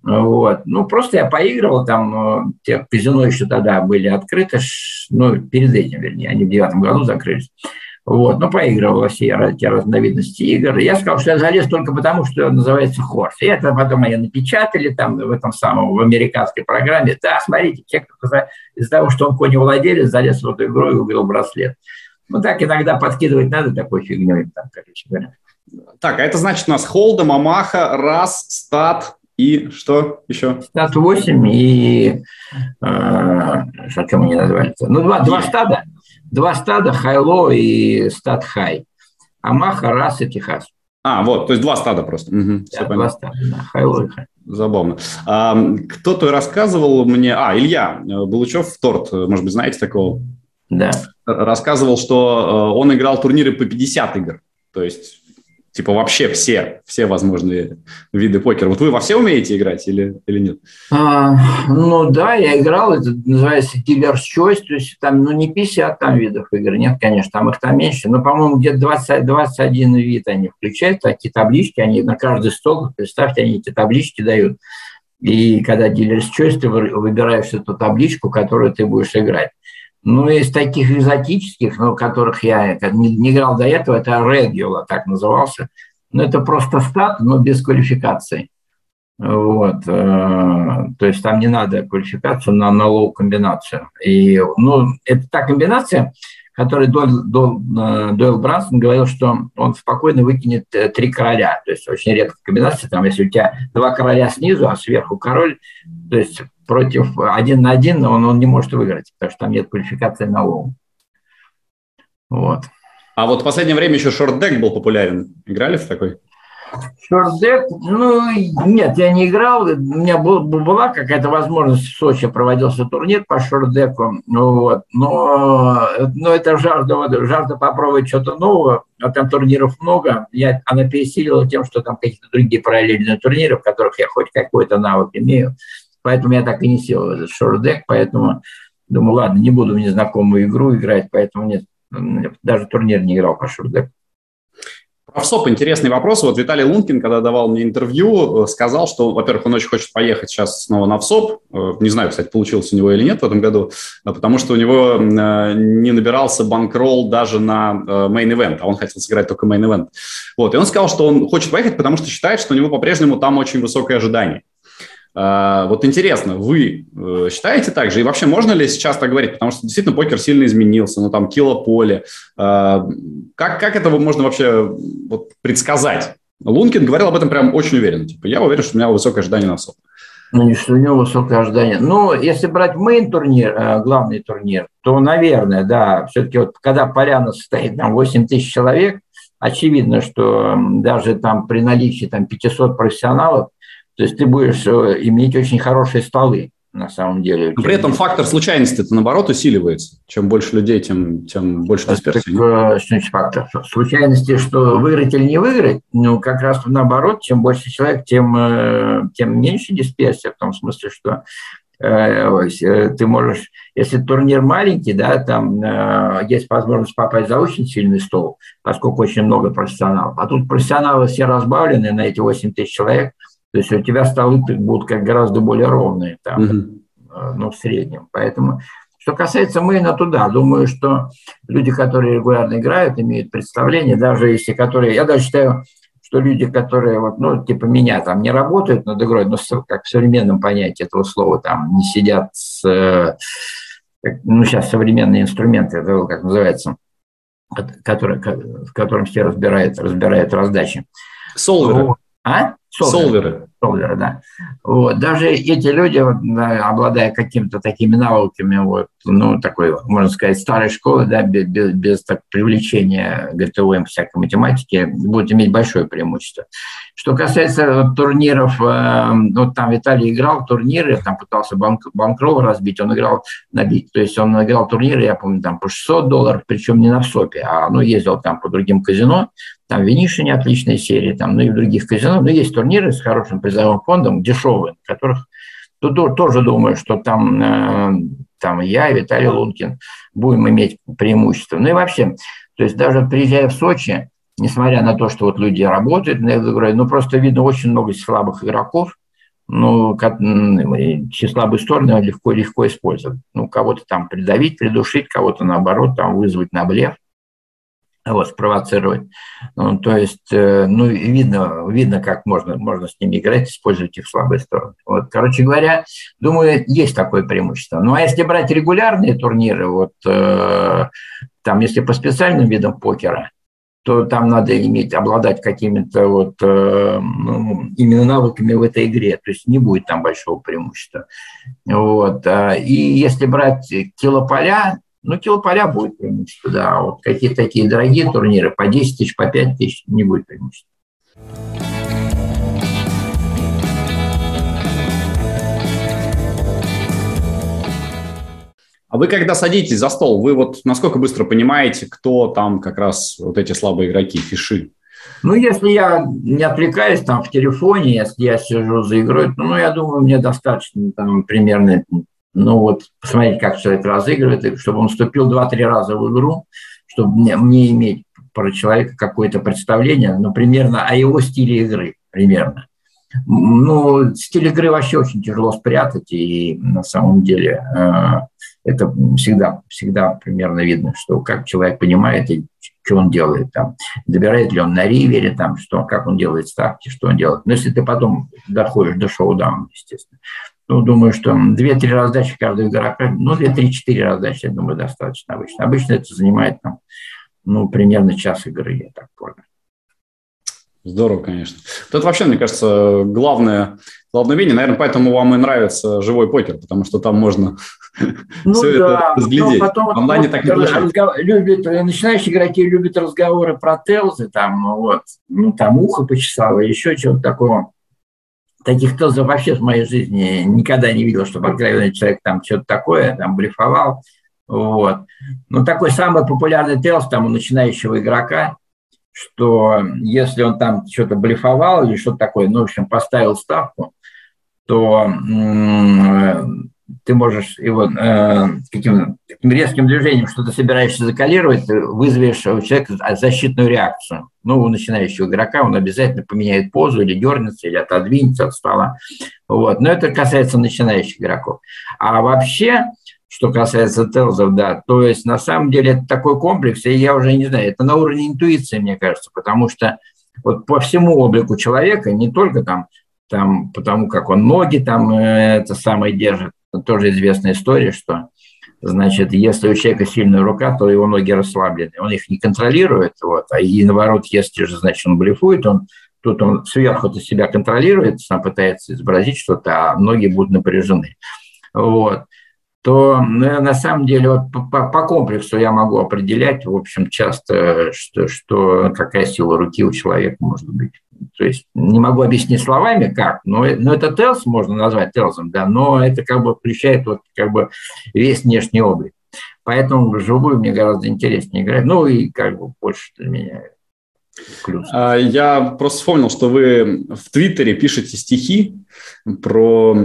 Вот. Ну, просто я поигрывал, там те казино еще тогда были открыты, ну, перед этим, вернее, они в девятом году закрылись. Вот, ну, поигрывал во все эти разновидности игр. Я сказал, что я залез только потому, что называется хорс. И это потом они напечатали там в этом самом, в американской программе. Да, смотрите, человек из-за того, что он коневладелец, залез в эту игру и убил браслет. Ну, так иногда подкидывать надо такой фигней, там, короче говоря. Так, а это значит у нас Холда, Мамаха, Раз, Стат и что еще? Стат 8 и... Э, что, чем они назвали? Ну, два, два стада. Два стада, Хайло и стад Хай. Амаха, Рас и Техас. А, вот, то есть два стада просто. Угу, да, два стада, да, Хайло и Хай. Забавно. А, кто-то рассказывал мне... А, Илья Булычев, Торт, может быть, знаете такого? Да. Рассказывал, что э, он играл турниры по 50 игр. То есть Типа вообще все, все возможные виды покера. Вот вы во все умеете играть или, или нет? А, ну да, я играл, это называется Dealer's Choice, то есть там, ну не 50 там видов игр, нет, конечно, там их там меньше, но, по-моему, где-то 20, 21 вид они включают, такие таблички, они на каждый стол, представьте, они эти таблички дают. И когда Dealer's Choice, ты выбираешь эту табличку, которую ты будешь играть. Ну, из таких экзотических, ну, которых я не, не играл до этого, это Regular, так назывался. Ну, это просто стат, но без квалификации. Вот. Э, то есть там не надо квалификацию на, на лоу-комбинацию. И, ну, это та комбинация, которой Дойл, Дойл, э, Дойл Брансон говорил, что он спокойно выкинет э, три короля. То есть очень редкая комбинация. Там, если у тебя два короля снизу, а сверху король, то есть против один на один он, он не может выиграть, потому что там нет квалификации на лоу. Вот. А вот в последнее время еще short deck был популярен. Играли в такой? Short deck, ну, нет, я не играл. У меня был, была какая-то возможность в Сочи проводился турнир по short deck'у. Вот. но, но это жажда, жажда попробовать что-то нового, а там турниров много. Я, она пересилила тем, что там какие-то другие параллельные турниры, в которых я хоть какой-то навык имею. Поэтому я так и не сел в этот short deck, поэтому думаю, ладно, не буду в незнакомую игру играть, поэтому нет, даже турнир не играл по short deck'у. Про WSOP, интересный вопрос. Вот Виталий Лункин, когда давал мне интервью, э, сказал, что, во-первых, он очень хочет поехать сейчас снова на WSOP. Э, не знаю, кстати, получилось у него или нет в этом году, э, потому что у него не набирался банкролл даже на main event, а он хотел сыграть только main event. Вот, и он сказал, что он хочет поехать, потому что считает, что у него по-прежнему там очень высокое ожидание. А, вот интересно, вы э, считаете так же? И вообще можно ли сейчас так говорить? Потому что действительно покер сильно изменился, ну там килополе. А, как, как это можно вообще вот, предсказать? Лункин говорил об этом прям очень уверенно. Типа, я уверен, что у меня высокое ожидание на СОП. Ну, что у него высокое ожидание. Ну, если брать мейн турнир, э, главный турнир, то, наверное, да, все-таки вот когда поляна состоит там 8 тысяч человек, очевидно, что даже там при наличии там 500 профессионалов, то есть ты будешь э, иметь очень хорошие столы на самом деле. Но при этом фактор случайности это наоборот усиливается. Чем больше людей, тем, тем больше дисперсии. Так, э, что значит фактор? Случайности, что выиграть или не выиграть, ну, как раз наоборот, чем больше человек, тем, э, тем меньше дисперсия, в том смысле, что ты можешь, если турнир маленький, да, там есть возможность попасть за очень сильный стол, поскольку очень много профессионалов. А тут профессионалы все разбавлены на эти 8 тысяч человек – то есть у тебя столы будут как гораздо более ровные, там, угу. ну, в среднем. Поэтому, что касается мейна, то да, думаю, что люди, которые регулярно играют, имеют представление, даже если которые, я даже считаю, что люди, которые вот, ну, типа меня там не работают над игрой, но как в современном понятии этого слова, там не сидят с, ну, сейчас современные инструменты, это как называется, который, в котором все разбирают, разбирают раздачи. Солверы. А? Солверы. Солверы, да. Вот. Даже эти люди, вот, обладая какими-то такими навыками, вот, ну, такой, можно сказать, старой школы, да, без, без, так, привлечения ГТО всякой математики, будут иметь большое преимущество. Что касается турниров, э, вот там Виталий играл турниры, там пытался банк, банкрова разбить, он играл набить, то есть он играл турниры, я помню, там по 600 долларов, причем не на ВСОПе, а ну, ездил там по другим казино, там в Венишине отличная серия, там, ну и в других казино, но есть турниры с хорошим призовым фондом, дешевые, которых тут тоже думаю, что там, э, там я и Виталий Лункин будем иметь преимущество. Ну и вообще, то есть даже приезжая в Сочи, несмотря на то, что вот люди работают на этой игре, ну просто видно очень много слабых игроков, ну, все слабые стороны легко, легко использовать. Ну, кого-то там придавить, придушить, кого-то наоборот там вызвать на блеф вот, спровоцировать. Ну, то есть, э, ну, видно, видно, как можно, можно с ними играть, использовать их слабые стороны. Вот, короче говоря, думаю, есть такое преимущество. Ну, а если брать регулярные турниры, вот, э, там, если по специальным видам покера, то там надо иметь, обладать какими-то вот э, ну, именно навыками в этой игре, то есть не будет там большого преимущества. Вот. А, и если брать килополя, ну, килополя будет преимущество, да. А вот какие-то такие дорогие турниры по 10 тысяч, по 5 тысяч не будет преимущества. А вы когда садитесь за стол, вы вот насколько быстро понимаете, кто там как раз вот эти слабые игроки, фиши? Ну, если я не отвлекаюсь там в телефоне, если я сижу за игрой, ну, я думаю, мне достаточно там примерно ну вот посмотреть, как человек разыгрывает, чтобы он вступил 2-3 раза в игру, чтобы мне, мне иметь про человека какое-то представление, ну, примерно о его стиле игры, примерно. Ну, стиль игры вообще очень тяжело спрятать, и на самом деле э, это всегда, всегда примерно видно, что как человек понимает и что он делает там, добирает ли он на ривере, там, что, как он делает ставки, что он делает. Но если ты потом доходишь до шоу-дауна, естественно, ну, думаю, что 2-3 раздачи каждого игрока, ну, 2-3-4 раздачи, я думаю, достаточно обычно. Обычно это занимает, там, ну, примерно час игры, я так понял. Здорово, конечно. Вот это вообще, мне кажется, главное, главное умение. Наверное, поэтому вам и нравится живой покер, потому что там можно <laughs> ну, все да. это разглядеть. Но потом, Онлайне так не разгов... любят, Начинающие игроки любят разговоры про телзы, там, вот, ну, там ухо почесало, еще чего-то такого. Таких тезов вообще в моей жизни никогда не видел, чтобы откровенный человек там что-то такое, там, блефовал. Вот. Ну, такой самый популярный телс там у начинающего игрока, что если он там что-то блефовал или что-то такое, ну, в общем, поставил ставку, то ты можешь его э, каким таким резким движением, что ты собираешься закалировать, вызовешь у человека защитную реакцию. Ну, у начинающего игрока он обязательно поменяет позу или дернется, или отодвинется от стола. Вот. Но это касается начинающих игроков. А вообще, что касается телзов, да, то есть на самом деле это такой комплекс, и я уже не знаю, это на уровне интуиции, мне кажется, потому что вот по всему облику человека, не только там, там потому как он ноги там э, это самое держит, тоже известная история, что значит, если у человека сильная рука, то его ноги расслаблены, он их не контролирует, вот, а и наоборот, если же, значит, он блефует, он тут он сверху-то себя контролирует, сам пытается изобразить что-то, а ноги будут напряжены. Вот то ну, на самом деле вот по, по комплексу я могу определять, в общем, часто, что, что какая сила руки у человека может быть. То есть не могу объяснить словами, как, но, но это телс можно назвать телсом, да, но это как бы включает вот как бы весь внешний облик. Поэтому вживую мне гораздо интереснее играть, ну и как бы больше для меня Плюс. А, я просто вспомнил, что вы в Твиттере пишете стихи про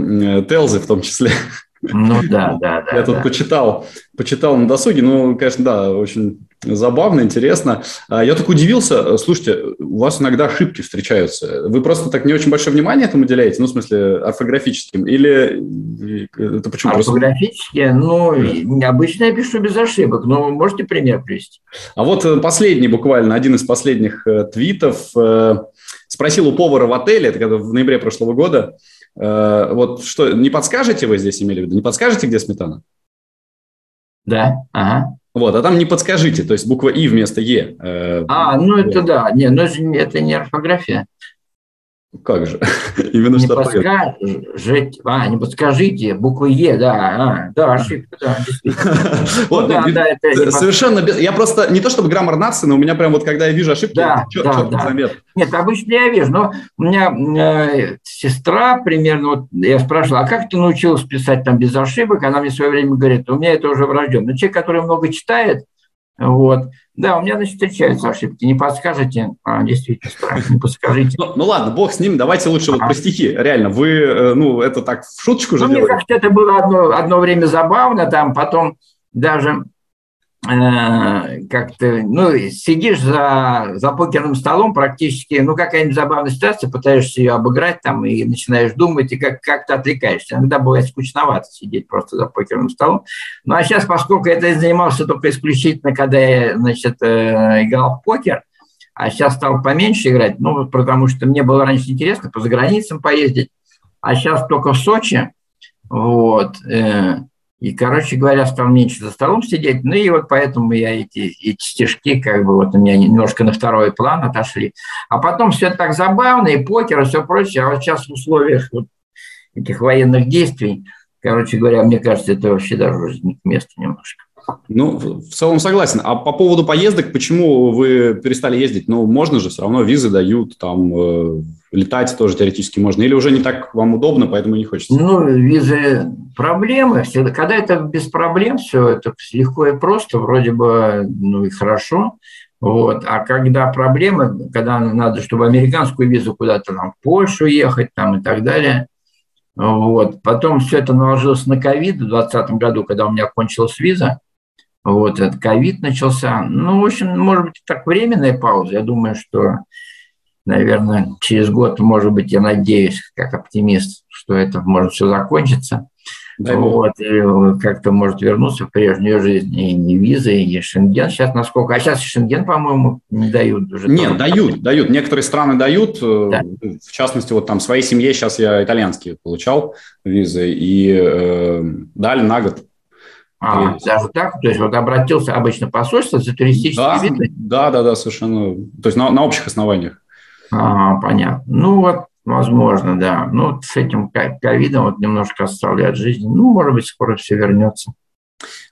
Телзы в том числе. <laughs> Ну да, да, да. Я тут почитал, почитал на досуге, ну, конечно, да, очень забавно, интересно. А, я только удивился, слушайте, у вас иногда ошибки встречаются. Вы просто так не очень большое внимание этому уделяете, ну, в смысле, орфографическим, или это почему? Орфографические, ну, обычно я пишу без ошибок, но можете пример привести? А вот э, последний, буквально, один из последних э, твитов, э, спросил у повара в отеле, это когда в ноябре прошлого года, Э, вот что, не подскажете вы здесь имели в виду? Не подскажете, где сметана? Да, ага. Вот, а там не подскажите, то есть буква «и» вместо «е». Э, а, ну это да, не, но это не орфография. Как же? <laughs> Именно не подскажите, а, не подскажите, букву Е, да, а, да, ошибка, да, <laughs> Вот, ну совершенно без... Я просто, не то чтобы граммар нации, но у меня прям вот, когда я вижу ошибки, да, да, да. Нет, обычно я вижу, но у меня э, сестра примерно, вот я спрашивал, а как ты научилась писать там без ошибок? Она мне в свое время говорит, у меня это уже врожденно. Человек, который много читает, вот. Да, у меня, значит, встречаются ошибки. Не подскажете? А, действительно, страшно, не подскажите. Ну, ну ладно, бог с ним. Давайте лучше вот про стихи. Реально, вы, э, ну, это так в шуточку же ну, Мне кажется, это было одно, одно время забавно. Там потом даже как-то, ну, сидишь за, за покерным столом практически, ну, какая-нибудь забавная ситуация, пытаешься ее обыграть там и начинаешь думать, и как, как-то отвлекаешься. Иногда бывает скучновато сидеть просто за покерным столом. Ну, а сейчас, поскольку это занимался только исключительно, когда я, значит, э, играл в покер, а сейчас стал поменьше играть, ну, потому что мне было раньше интересно по заграницам поездить, а сейчас только в Сочи, вот, э, и, короче говоря, стал меньше за столом сидеть. Ну и вот поэтому я эти, эти стишки как бы вот у меня немножко на второй план отошли. А потом все так забавно, и покер, и все прочее. А вот сейчас в условиях вот этих военных действий, короче говоря, мне кажется, это вообще даже не немножко. Ну, в целом согласен. А по поводу поездок, почему вы перестали ездить? Ну, можно же, все равно визы дают, там, э, летать тоже теоретически можно. Или уже не так вам удобно, поэтому не хочется? Ну, визы проблемы. Когда это без проблем, все это легко и просто, вроде бы, ну и хорошо. Вот. А когда проблемы, когда надо, чтобы американскую визу куда-то там в Польшу ехать там и так далее, вот. Потом все это наложилось на ковид в 2020 году, когда у меня кончилась виза. Вот, этот ковид начался. Ну, в общем, может быть, так временная пауза. Я думаю, что, наверное, через год, может быть, я надеюсь, как оптимист, что это может все закончиться. Да, вот, и как-то может вернуться в прежнюю жизнь. И не виза, и Шенген сейчас насколько... А сейчас Шенген, по-моему, не дают уже. Нет, дают, дают. Некоторые страны дают. Э, да. В частности, вот там своей семье сейчас я итальянские получал визы. И э, дали на год. А, даже так? То есть вот обратился обычно посольство за туристические да, виды? Да, да, да, совершенно. То есть на, на общих основаниях. А, понятно. Ну вот, возможно, да. Ну вот с этим ковидом вот немножко оставляет жизнь. Ну, может быть, скоро все вернется.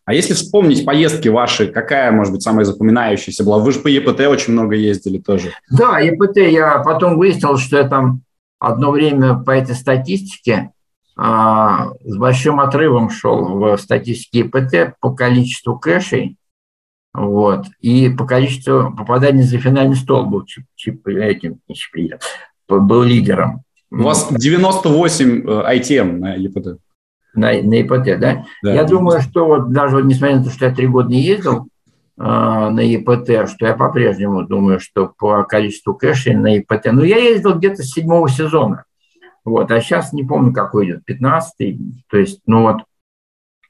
А если вспомнить поездки ваши, какая, может быть, самая запоминающаяся была? Вы же по ЕПТ очень много ездили тоже. Да, ЕПТ, я потом выяснил, что я там одно время по этой статистике с большим отрывом шел в статистике ИПТ по количеству кэшей, вот, и по количеству попаданий за финальный стол был, чип, чип, этим, чип, был лидером. У вас 98 ITM на ИПТ. На, на ИПТ, да? да? Я думаю, что вот даже несмотря на то, что я три года не ездил э, на ИПТ, что я по-прежнему думаю, что по количеству кэшей на ИПТ, но я ездил где-то с седьмого сезона. Вот, а сейчас не помню, какой идет, 15-й, то есть, ну вот,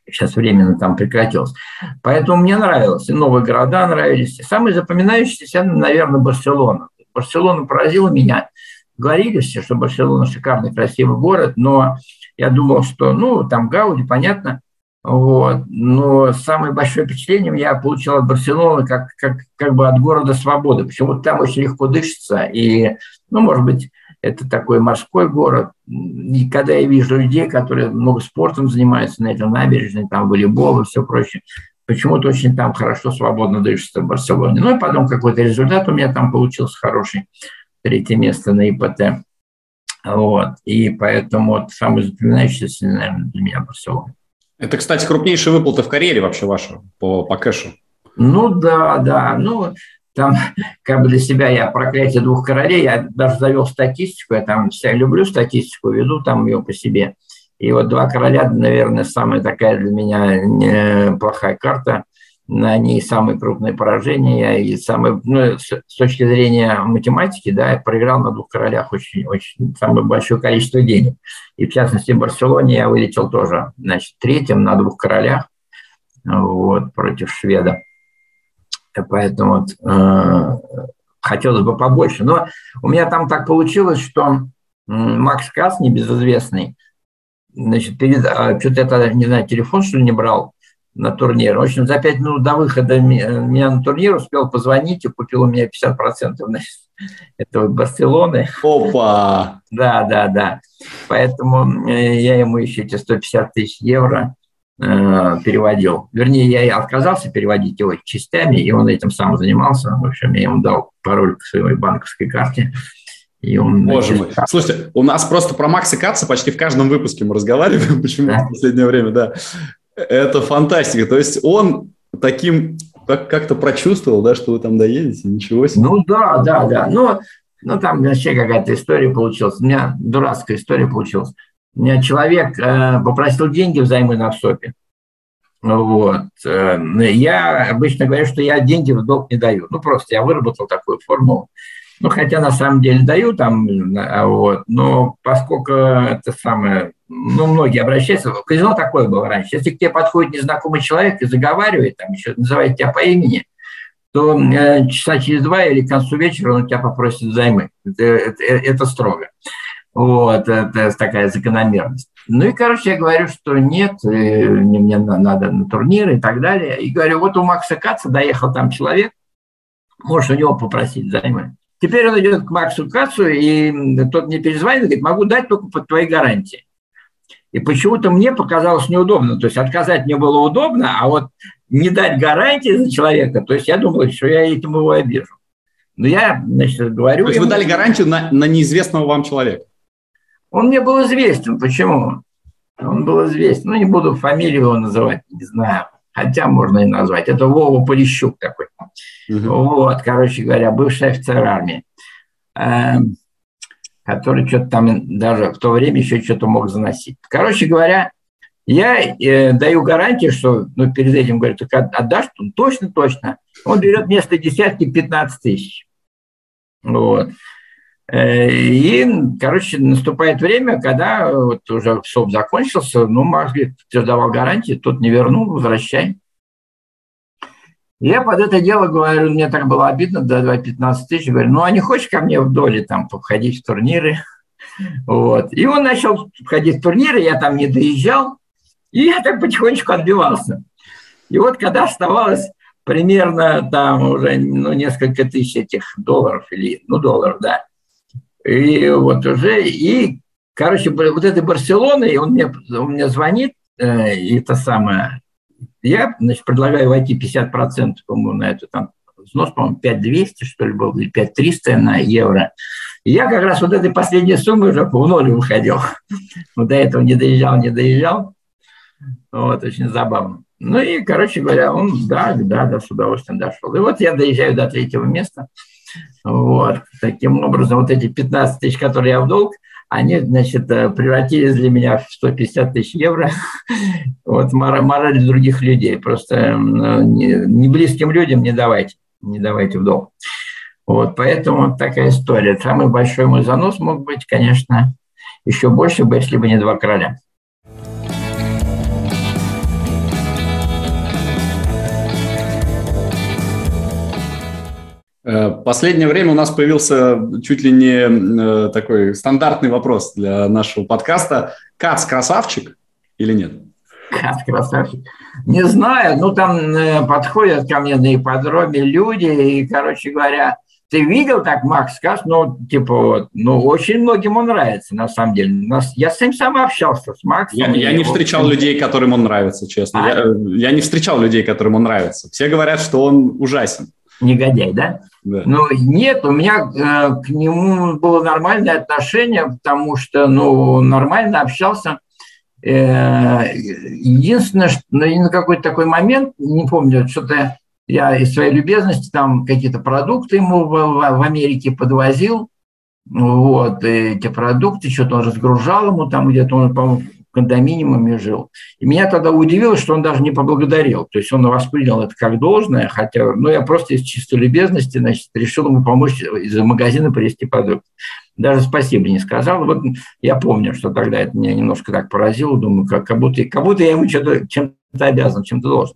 сейчас временно там прекратилось. Поэтому мне нравилось, и новые города нравились. Самый запоминающийся, наверное, Барселона. Барселона поразила меня. Говорили все, что Барселона шикарный, красивый город, но я думал, что, ну, там Гауди, понятно, вот. Но самое большое впечатление я получил от Барселоны как, как, как бы от города свободы. Почему там очень легко дышится. И, ну, может быть, это такой морской город. И когда я вижу людей, которые много спортом занимаются на этой набережной, там волейбол и все прочее, почему-то очень там хорошо, свободно дышится в Барселоне. Ну и потом какой-то результат у меня там получился хороший. Третье место на ИПТ. Вот. И поэтому вот самый запоминающийся, наверное, для меня Барселона. Это, кстати, крупнейшие выплаты в карьере вообще ваши по, по кэшу. Ну да, да. Ну, там как бы для себя я проклятие двух королей, я даже завел статистику, я там я люблю статистику, веду там ее по себе. И вот два короля, наверное, самая такая для меня плохая карта. На ней самые крупные поражения и самые, ну, с, с точки зрения математики, да, я проиграл на двух королях очень, очень самое большое количество денег. И в частности в Барселоне я вылетел тоже, значит, третьим на двух королях, вот, против шведа. Поэтому вот, э, хотелось бы побольше. Но у меня там так получилось, что Макс Касс, небезызвестный, значит, перед, а, что-то я тогда, не знаю, телефон, что ли, не брал на турнир. В общем, за пять минут до выхода меня на турнир успел позвонить и купил у меня 50% значит, <laughs> Это вот Барселоны. Опа! <laughs> Да, да, да. Поэтому э, я ему еще эти 150 тысяч евро э, переводил. Вернее, я отказался переводить его частями, и он этим сам занимался. В общем, я ему дал пароль к своей банковской карте. И он, Боже мой. Слушайте, у нас просто про Макса Каца почти в каждом выпуске мы разговариваем, <laughs> почему да. в последнее время, да. Это фантастика. То есть он таким как- как-то прочувствовал, да, что вы там доедете, ничего себе. Ну да, да, да. Ну, ну там вообще какая-то история получилась. У меня дурацкая история получилась. Человек э, попросил деньги взаймы на СОПе. Вот. Э, я обычно говорю, что я деньги в долг не даю. Ну, просто я выработал такую формулу. Ну, хотя на самом деле даю там, а вот, но поскольку это самое, ну, многие обращаются, казино такое было раньше, если к тебе подходит незнакомый человек и заговаривает, там еще называет тебя по имени, то э, часа через два или к концу вечера он тебя попросит займы. Это, это, это строго. Вот, это такая закономерность. Ну и, короче, я говорю, что нет, э, мне надо на турниры и так далее. И говорю, вот у Макса Каца доехал там человек, можешь у него попросить займы. Теперь он идет к Максу Кацу, и тот мне перезвонит и говорит, могу дать только под твоей гарантией. И почему-то мне показалось неудобно. То есть отказать мне было удобно, а вот не дать гарантии за человека, то есть я думал, что я этим его обижу. Но я, значит, говорю... То есть ему, вы дали гарантию на, на неизвестного вам человека? Он мне был известен. Почему? Он был известен. Ну, не буду фамилию его называть, не знаю хотя можно и назвать. Это Вова Полищук такой. Угу. Вот, короче говоря, бывший офицер армии, э, который что-то там даже в то время еще что-то мог заносить. Короче говоря, я э, даю гарантию, что ну, перед этим говорю, так отдашь? Он точно, точно. Он берет вместо десятки 15 тысяч. Вот. Э, и, короче, наступает время, когда вот уже СОП закончился, ну, говорит, ты давал гарантии, тут не вернул, возвращай. Я под это дело говорю, мне так было обидно, да, 15 тысяч, говорю, ну, а не хочешь ко мне в доли там походить в турниры? Вот. И он начал входить в турниры, я там не доезжал, и я так потихонечку отбивался. И вот когда оставалось примерно там уже ну, несколько тысяч этих долларов, или, ну, долларов, да, и вот уже, и, короче, вот этой Барселоны, он мне, он мне звонит, э, и это самое, я, значит, предлагаю войти 50%, по-моему, на эту там взнос, по-моему, 5200, что ли, был, или 5300 на евро. И я как раз вот этой последней суммы уже по ноль выходил. Вот до этого не доезжал, не доезжал. Вот, очень забавно. Ну и, короче говоря, он, да, да, да, с удовольствием дошел. И вот я доезжаю до третьего места – вот. Таким образом, вот эти 15 тысяч, которые я в долг, они, значит, э, превратились для меня в 150 тысяч евро. <laughs> Вот мораль других людей. Просто не близким людям не давайте, не давайте в долг. Вот, поэтому такая история. Самый большой мой занос мог быть, конечно, еще больше бы, если бы не два короля. Последнее время у нас появился чуть ли не э, такой стандартный вопрос для нашего подкаста. Кац красавчик или нет? Кац красавчик. Не знаю, ну там э, подходят ко мне на ипподроме люди, и, короче говоря, ты видел так Макс Кац? Ну, типа, вот, ну, очень многим он нравится, на самом деле. Нас, я с ним сам общался, с Максом. Я, я не встречал вот, людей, которым он нравится, честно. А? Я, я не встречал людей, которым он нравится. Все говорят, что он ужасен негодяй, да? да. Ну, нет, у меня э, к нему было нормальное отношение, потому что, ну, нормально общался. Э, единственное, что ну, на какой-то такой момент, не помню, что-то я из своей любезности там какие-то продукты ему в, в Америке подвозил, вот, эти продукты, что-то он разгружал ему, там где-то он, по-моему, кондоминиуме жил. И меня тогда удивило, что он даже не поблагодарил. То есть он воспринял это как должное, хотя, ну, я просто из чистой любезности, значит, решил ему помочь из магазина привезти продукт. Даже спасибо не сказал. Вот я помню, что тогда это меня немножко так поразило. Думаю, как, как, будто, как будто я ему чем-то обязан, чем-то должен.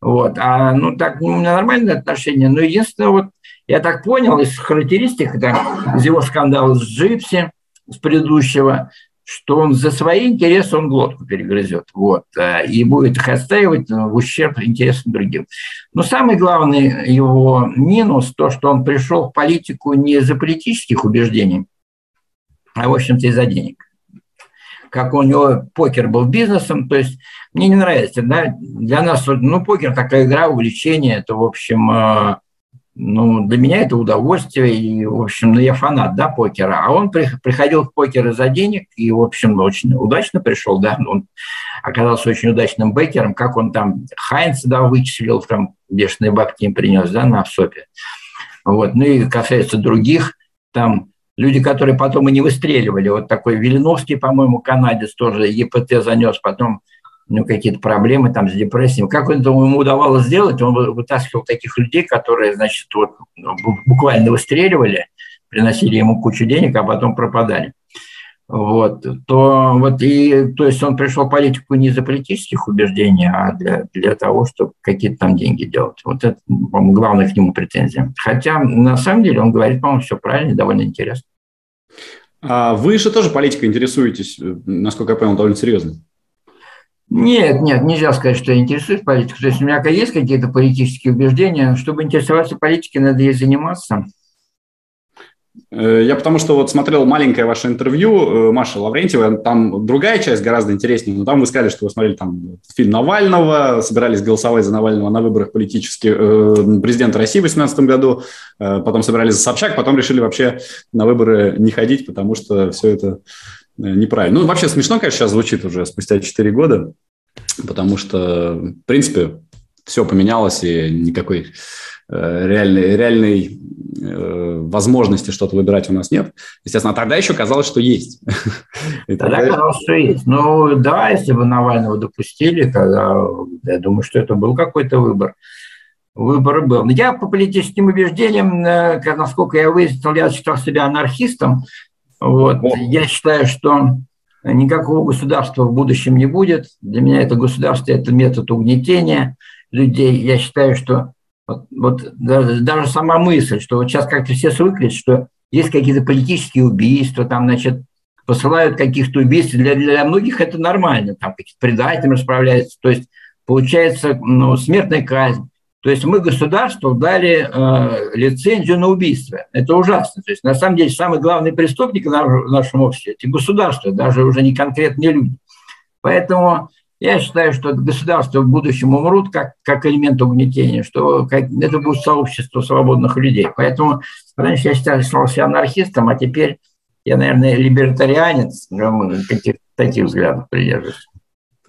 Вот. А, ну, так, ну, у меня нормальные отношения. Но единственное, вот, я так понял из характеристик, да, из его скандала с Джипси, с предыдущего, что он за свои интересы он глотку перегрызет, вот, э, и будет их отстаивать в ущерб интересам другим. Но самый главный его минус то, что он пришел в политику не из-за политических убеждений, а, в общем-то, из-за денег. Как у него покер был бизнесом, то есть мне не нравится, да, для нас, ну, покер такая игра, увлечение, это, в общем, э, ну, для меня это удовольствие, и, в общем, ну, я фанат, да, покера. А он приходил в покер из-за денег, и, в общем, очень удачно пришел, да, он оказался очень удачным бекером, как он там Хайнца, да, вычислил, там бешеные бабки им принес, да, на СОПе. Вот, ну и касается других, там люди, которые потом и не выстреливали, вот такой Вилиновский, по-моему, канадец тоже ЕПТ занес, потом у него какие-то проблемы там с депрессией. Как это ему удавалось сделать? Он вытаскивал таких людей, которые, значит, вот, ну, буквально выстреливали, приносили ему кучу денег, а потом пропадали. Вот, то, вот и, то есть он пришел в политику не из-за политических убеждений, а для, для того, чтобы какие-то там деньги делать. Вот это, по-моему, главная к нему претензия. Хотя, на самом деле, он говорит, по-моему, все правильно, довольно интересно. А вы же тоже политикой интересуетесь, э, насколько я понял, довольно серьезно. Нет, нет, нельзя сказать, что я интересуюсь политикой. То есть у меня есть какие-то политические убеждения. Чтобы интересоваться политикой, надо ей заниматься. Э, я потому что вот смотрел маленькое ваше интервью э, Маши Лаврентьева, там другая часть гораздо интереснее, но там вы сказали, что вы смотрели там фильм Навального, собирались голосовать за Навального на выборах политических э, президента России в 2018 году, э, потом собирались за Собчак, потом решили вообще на выборы не ходить, потому что все это неправильно. Ну, вообще смешно, конечно, сейчас звучит уже спустя 4 года, потому что, в принципе, все поменялось, и никакой э, реальной, реальной э, возможности что-то выбирать у нас нет. Естественно, а тогда еще казалось, что есть. <laughs> тогда, тогда казалось, что есть. Ну, да, если бы Навального допустили, тогда я думаю, что это был какой-то выбор. Выбор был. Я по политическим убеждениям, э, насколько я выяснил, я считал себя анархистом, вот. Я считаю, что никакого государства в будущем не будет. Для меня это государство – это метод угнетения людей. Я считаю, что вот, вот даже, даже сама мысль, что вот сейчас как-то все свыклись, что есть какие-то политические убийства, там, значит, посылают каких-то убийств. Для, для многих это нормально, там какие-то предатели расправляются. То есть получается ну, смертная казнь. То есть мы государству дали э, лицензию на убийство. Это ужасно. То есть на самом деле самый главный преступник в нашем обществе – это государство, даже уже не конкретные люди. Поэтому я считаю, что государства в будущем умрут как, как элемент угнетения, что как, это будет сообщество свободных людей. Поэтому раньше я считал, считал себя анархистом, а теперь я, наверное, либертарианец, каких таких взглядов придерживаюсь.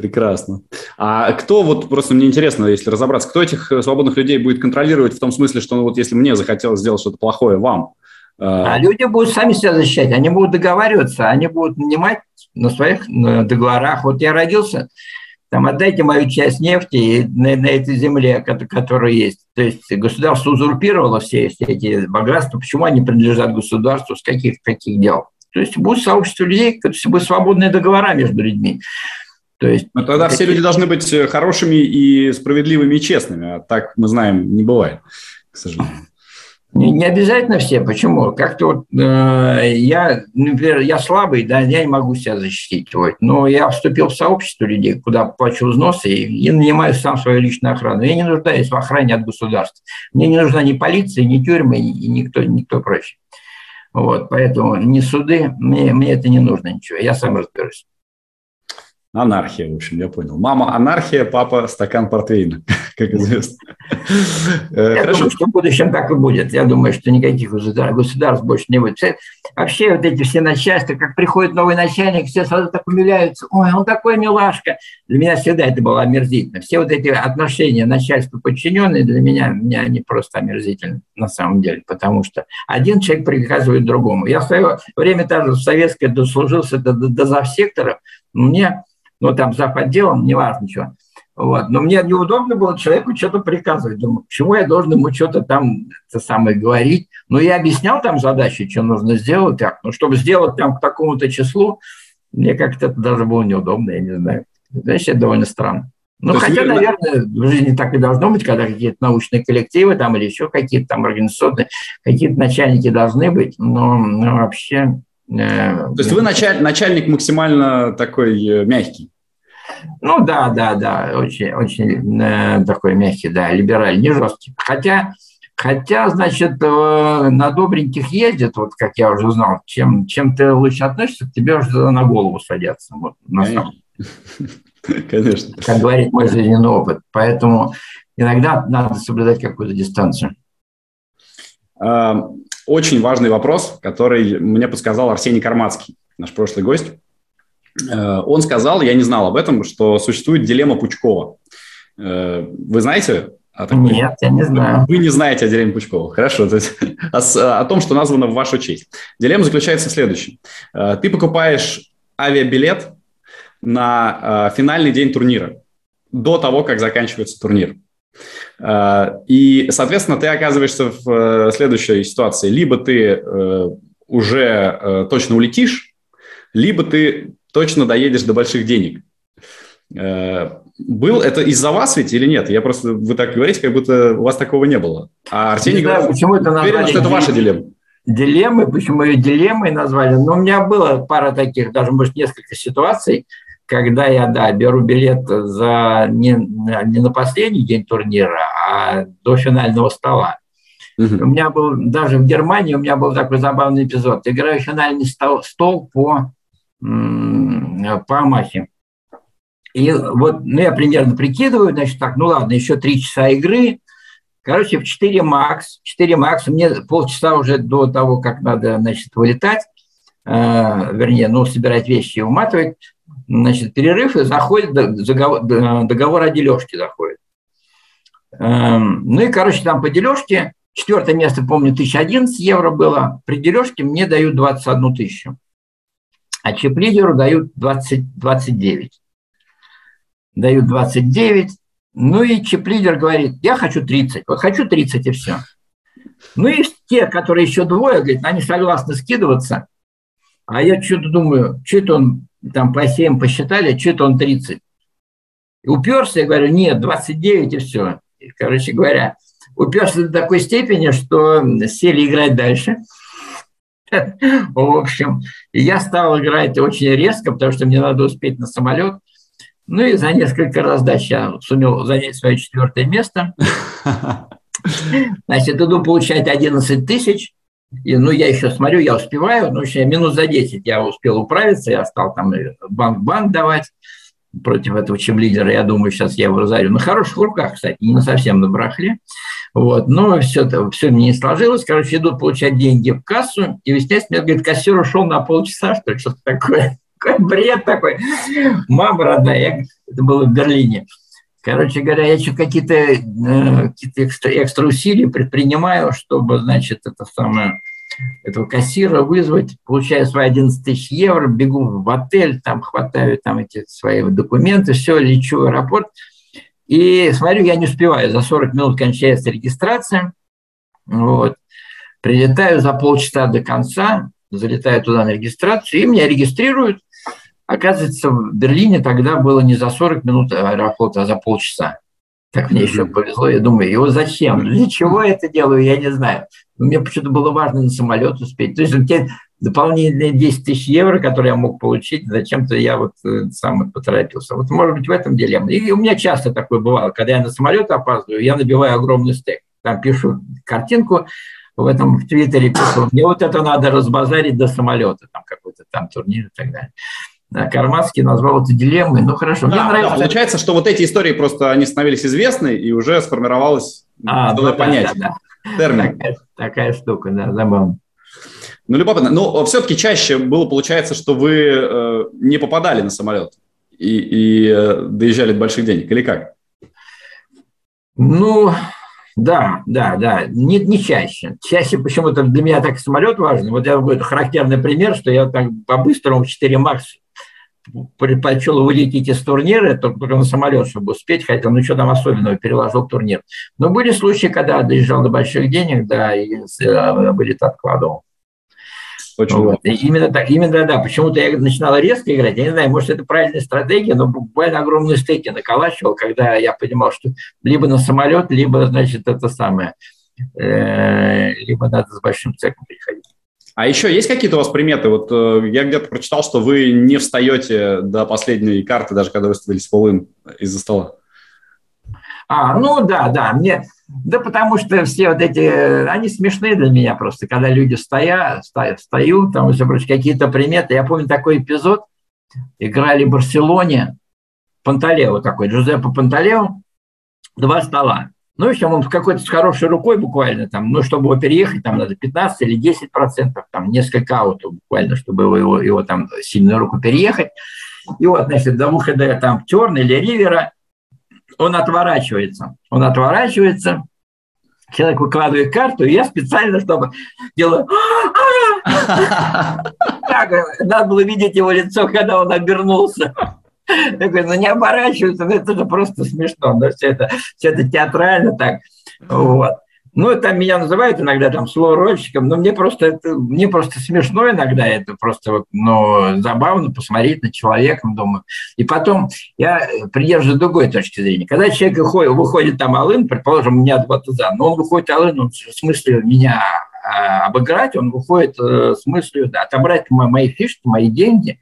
Прекрасно. А кто, вот просто мне интересно, если разобраться, кто этих э, свободных людей будет контролировать в том смысле, что ну, вот если мне захотелось сделать что-то плохое вам? Э, а люди будут сами себя защищать, они будут договариваться, они будут нанимать на своих договорах. Вот я родился, там отдайте мою часть нефти на, на этой земле, которая есть. То есть государство узурпировало все, эти богатства, почему они принадлежат государству, с каких, каких дел? То есть будет сообщество людей, будут свободные договора между людьми. То есть, Но тогда все люди должны быть э, хорошими и справедливыми и честными, а так мы знаем, не бывает, к сожалению. Не, не обязательно все. Почему? Как-то вот э, я, например, я слабый, да, я не могу себя защитить. Вот, но я вступил в сообщество людей, куда плачу взносы и, и нанимаю сам свою личную охрану. Я не нуждаюсь в охране от государства. Мне не нужна ни полиция, ни тюрьмы, и никто, никто прочий. Вот, поэтому ни суды, мне, мне это не нужно ничего, я сам разберусь. Анархия, в общем, я понял. Мама анархия, папа стакан портвейна, <laughs> как известно. Я думаю, что в будущем так и будет. Я думаю, что никаких государств больше не будет. Вообще вот эти все начальства, как приходит новый начальник, все сразу так умиляются. Ой, он такой милашка. Для меня всегда это было омерзительно. Все вот эти отношения начальства подчиненные для меня, меня они просто омерзительны на самом деле. Потому что один человек приказывает другому. Я в свое время даже в советское дослужился до, до, до завсекторов. Мне ну, там зав. отделом, неважно что. Вот. Но мне неудобно было человеку что-то приказывать. Думаю, почему я должен ему что-то там это самое говорить? Ну, я объяснял там задачи, что нужно сделать, как. Но чтобы сделать там к такому-то числу, мне как-то это даже было неудобно, я не знаю. Значит, это довольно странно. Ну, хотя, есть, наверное, в жизни так и должно быть, когда какие-то научные коллективы там или еще какие-то там организационные, какие-то начальники должны быть, но, но вообще То есть вы началь, начальник максимально такой мягкий? Ну да, да, да, очень, очень э, такой мягкий, да, либеральный, не жесткий. Хотя, хотя, значит, э, на добреньких ездит, вот как я уже знал, чем, чем ты лучше относишься, тебе уже на голову садятся. Вот, на самом. <laughs> Конечно. Как говорит мой жизненный опыт. Поэтому иногда надо соблюдать какую-то дистанцию. А, очень важный вопрос, который мне подсказал Арсений Кармацкий, наш прошлый гость. Э, он сказал, я не знал об этом, что существует дилемма Пучкова. Э, вы знаете? О такой? Нет, я не знаю. Вы не знаете о дилемме Пучкова. Хорошо. То есть, <laughs> о, о том, что названо в вашу честь. Дилемма заключается в следующем. Э, ты покупаешь авиабилет на финальный день турнира до того, как заканчивается турнир. И, соответственно, ты оказываешься в следующей ситуации. Либо ты уже точно улетишь, либо ты точно доедешь до больших денег. Э, был это из-за вас ведь или нет? Я просто, вы так говорите, как будто у вас такого не было. А Арсений не говорит, почему это уверен, что это ваша дилемма. Дилеммы, почему ее дилеммой назвали? Ну, у меня было пара таких, даже, может, несколько ситуаций, когда я, да, беру билет за не, не на последний день турнира, а до финального стола. Угу. У меня был, даже в Германии у меня был такой забавный эпизод. Играю финальный стол, стол по по Амахе. И вот, ну, я примерно прикидываю, значит, так, ну ладно, еще три часа игры. Короче, в 4 макс, 4 макс, мне полчаса уже до того, как надо, значит, вылетать, э, вернее, ну, собирать вещи и уматывать, значит, перерыв, и заходит договор, договор о дележке заходит. Э, ну и, короче, там по дележке, четвертое место, помню, 1011 евро было, при дележке мне дают 21 тысячу а чип-лидеру дают 20, 29. Дают 29, ну и чип-лидер говорит, я хочу 30, вот хочу 30 и все. Ну и те, которые еще двое, говорят, они согласны скидываться, а я что-то думаю, что это он там по 7 посчитали, что это он 30. И уперся, я говорю, нет, 29 и все. Короче говоря, уперся до такой степени, что сели играть дальше – <laughs> В общем, я стал играть очень резко, потому что мне надо успеть на самолет. Ну и за несколько раздач я сумел занять свое четвертое место. <laughs> Значит, иду получать 11 тысяч. И, ну, я еще смотрю, я успеваю. Ну, еще минут за 10 я успел управиться. Я стал там банк-банк давать против этого чем лидера. Я думаю, сейчас я его разорю. На хороших руках, кстати, не совсем на барахле. Вот. Но все, все не сложилось. Короче, идут получать деньги в кассу, и мне говорит, кассир ушел на полчаса, что ли, что-то такое. <laughs> Какой бред такой. Мама родная, я, это было в Берлине. Короче говоря, я еще какие-то э, какие экстра, экстра усилия предпринимаю, чтобы, значит, это самое, этого кассира вызвать, получаю свои 11 тысяч евро, бегу в отель, там хватаю там эти свои документы, все, лечу в аэропорт – и смотрю, я не успеваю, за 40 минут кончается регистрация. Вот. Прилетаю за полчаса до конца, залетаю туда на регистрацию, и меня регистрируют. Оказывается, в Берлине тогда было не за 40 минут аэрофлота, а за полчаса. Так мне еще повезло, я думаю, его зачем? <laughs> Для чего я это делаю, я не знаю. Мне почему-то было важно на самолет успеть. То есть дополнительные 10 тысяч евро, которые я мог получить, зачем-то я вот э, сам поторопился. Вот может быть в этом дилемма. И у меня часто такое бывало, когда я на самолет опаздываю, я набиваю огромный стек. Там пишу картинку, в этом в Твиттере пишу, мне вот это надо разбазарить до самолета, там какой-то там турнир и так далее. А Кармацкий назвал это дилеммой. Ну хорошо, да, мне нравится. Да, получается, что вот эти истории просто они становились известны и уже сформировалось а, да, понятие. Да, да. Термин. Такая, такая штука, да, забавно. Ну, любопытно. Но все-таки чаще было, получается, что вы э, не попадали на самолет и, и э, доезжали до больших денег, или как? Ну, да, да, да, не, не чаще. Чаще почему-то для меня так самолет важен. Вот я говорю, характерный пример, что я так по-быстрому в 4 макс предпочел вылететь из турнира, только на самолет, чтобы успеть, хотя ну что там особенного, переложил турнир. Но были случаи, когда доезжал до больших денег, да, и вылет э, откладывал. Очень вот. И именно так, именно да. Почему-то я начинала резко играть. Я не знаю, может, это правильная стратегия, но буквально огромные стейки наколачивал, когда я понимал, что либо на самолет, либо, значит, это самое, э, либо надо с большим цеком приходить. А еще есть какие-то у вас приметы? Вот э, я где-то прочитал, что вы не встаете до последней карты, даже когда выставились полын из-за стола. А, ну да, да, мне, да потому что все вот эти, они смешные для меня просто, когда люди стоят, стоят, встают, там, все прочее, какие-то приметы. Я помню такой эпизод, играли в Барселоне, Панталео такой, Джузеппе Панталео, два стола. Ну, в общем, он с какой-то с хорошей рукой буквально, там, ну, чтобы его переехать, там надо 15 или 10 процентов, там, несколько аутов буквально, чтобы его, его, его там сильную руку переехать. И вот, значит, до выхода там Терна или Ривера он отворачивается. Он отворачивается, человек выкладывает карту, и я специально, чтобы делаю... <laughs> Надо было видеть его лицо, когда он обернулся. Я говорю, ну не оборачиваются, ну это же просто смешно, да, все это, все это театрально так, вот. Ну, там меня называют иногда там слоурольщиком, но мне просто это, мне просто смешно иногда это просто вот, ну, забавно посмотреть на человека, думаю. И потом я придерживаюсь другой точки зрения. Когда человек выходит, выходит там Алын, предположим, у меня два туза, но он выходит Алын, он в смысле меня а, обыграть, он выходит э, с мыслью да, отобрать мои фишки, мои деньги.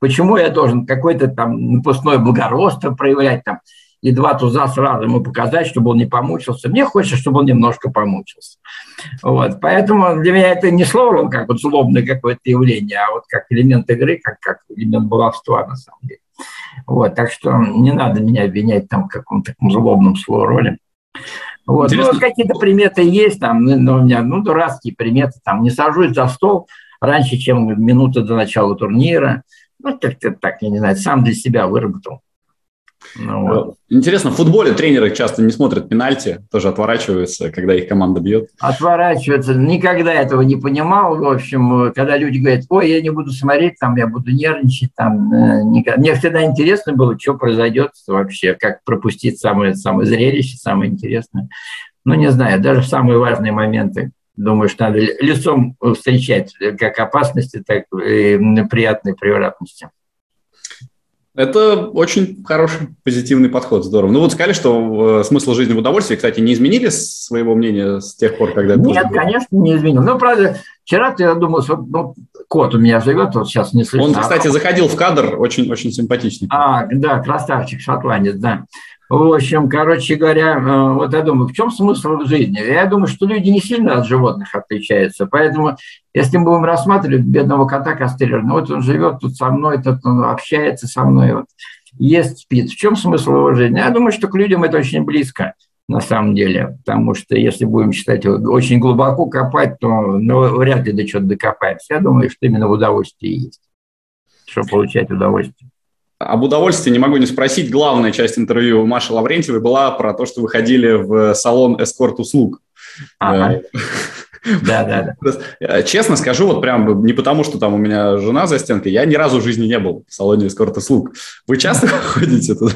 Почему я должен какой-то там напускное благородство проявлять там? и два туза сразу ему показать, чтобы он не помучился. Мне хочется, чтобы он немножко помучился. Вот. Поэтому для меня это не слово как вот злобное какое-то явление, а вот как элемент игры, как, как элемент баловства на самом деле. Вот. Так что не надо меня обвинять там в каком-то злобном слово роли. Вот. Ну, какие-то приметы есть там, но ну, у меня, ну, дурацкие приметы, там, не сажусь за стол раньше, чем минута до начала турнира. Ну, как-то так, я не знаю, сам для себя выработал. Ну, вот. Интересно, в футболе тренеры часто не смотрят пенальти, тоже отворачиваются, когда их команда бьет. Отворачиваются. Никогда этого не понимал. В общем, когда люди говорят, ой, я не буду смотреть, там, я буду нервничать. Там, э, никогда. Мне всегда интересно было, что произойдет вообще, как пропустить самое, самое зрелище, самое интересное. Ну, не знаю, даже в самые важные моменты думаю, что надо лицом встречать как опасности, так и приятные превратности. Это очень хороший позитивный подход, здорово. Ну вот сказали, что э, смысл жизни в удовольствии, кстати, не изменили своего мнения с тех пор, когда... Нет, конечно, не изменил. Ну, правда, вчера я думал, что ну, кот у меня живет, вот сейчас не слышно. Он, кстати, заходил в кадр, очень-очень симпатичный. А, да, красавчик, шотландец, да. В общем, короче говоря, э, вот я думаю, в чем смысл жизни? Я думаю, что люди не сильно от животных отличаются, поэтому если мы будем рассматривать бедного кота Костеллера, ну вот он живет тут со мной, тут он общается со мной, вот, ест, спит. В чем смысл его жизни? Я думаю, что к людям это очень близко на самом деле, потому что если будем считать очень глубоко копать, то ну, вряд ли до чего-то докопаемся. Я думаю, что именно в удовольствии есть, чтобы получать удовольствие. Об удовольствии не могу не спросить. Главная часть интервью Маши Лаврентьевой была про то, что вы ходили в салон эскорт-услуг. Ага. Да, да, да. Э, честно скажу, вот прям не потому, что там у меня жена за стенкой, я ни разу в жизни не был в салоне эскорт-услуг. Вы часто ходите туда?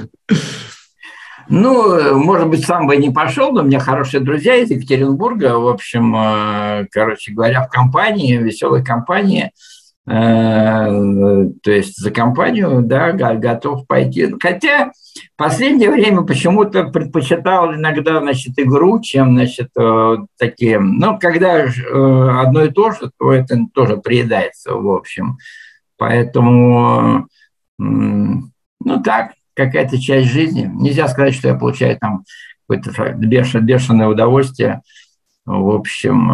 Ну, может быть, сам бы не пошел, но у меня хорошие друзья из Екатеринбурга. В общем, э, короче говоря, в компании, веселой компании – Э, то есть за компанию, да, готов пойти. Хотя в последнее время почему-то предпочитал иногда, значит, игру, чем, значит, э, такие, ну, когда э, одно и то же, то это тоже приедается, в общем. Поэтому, ну, так, какая-то часть жизни. Нельзя сказать, что я получаю там какое-то бешеное удовольствие. В общем,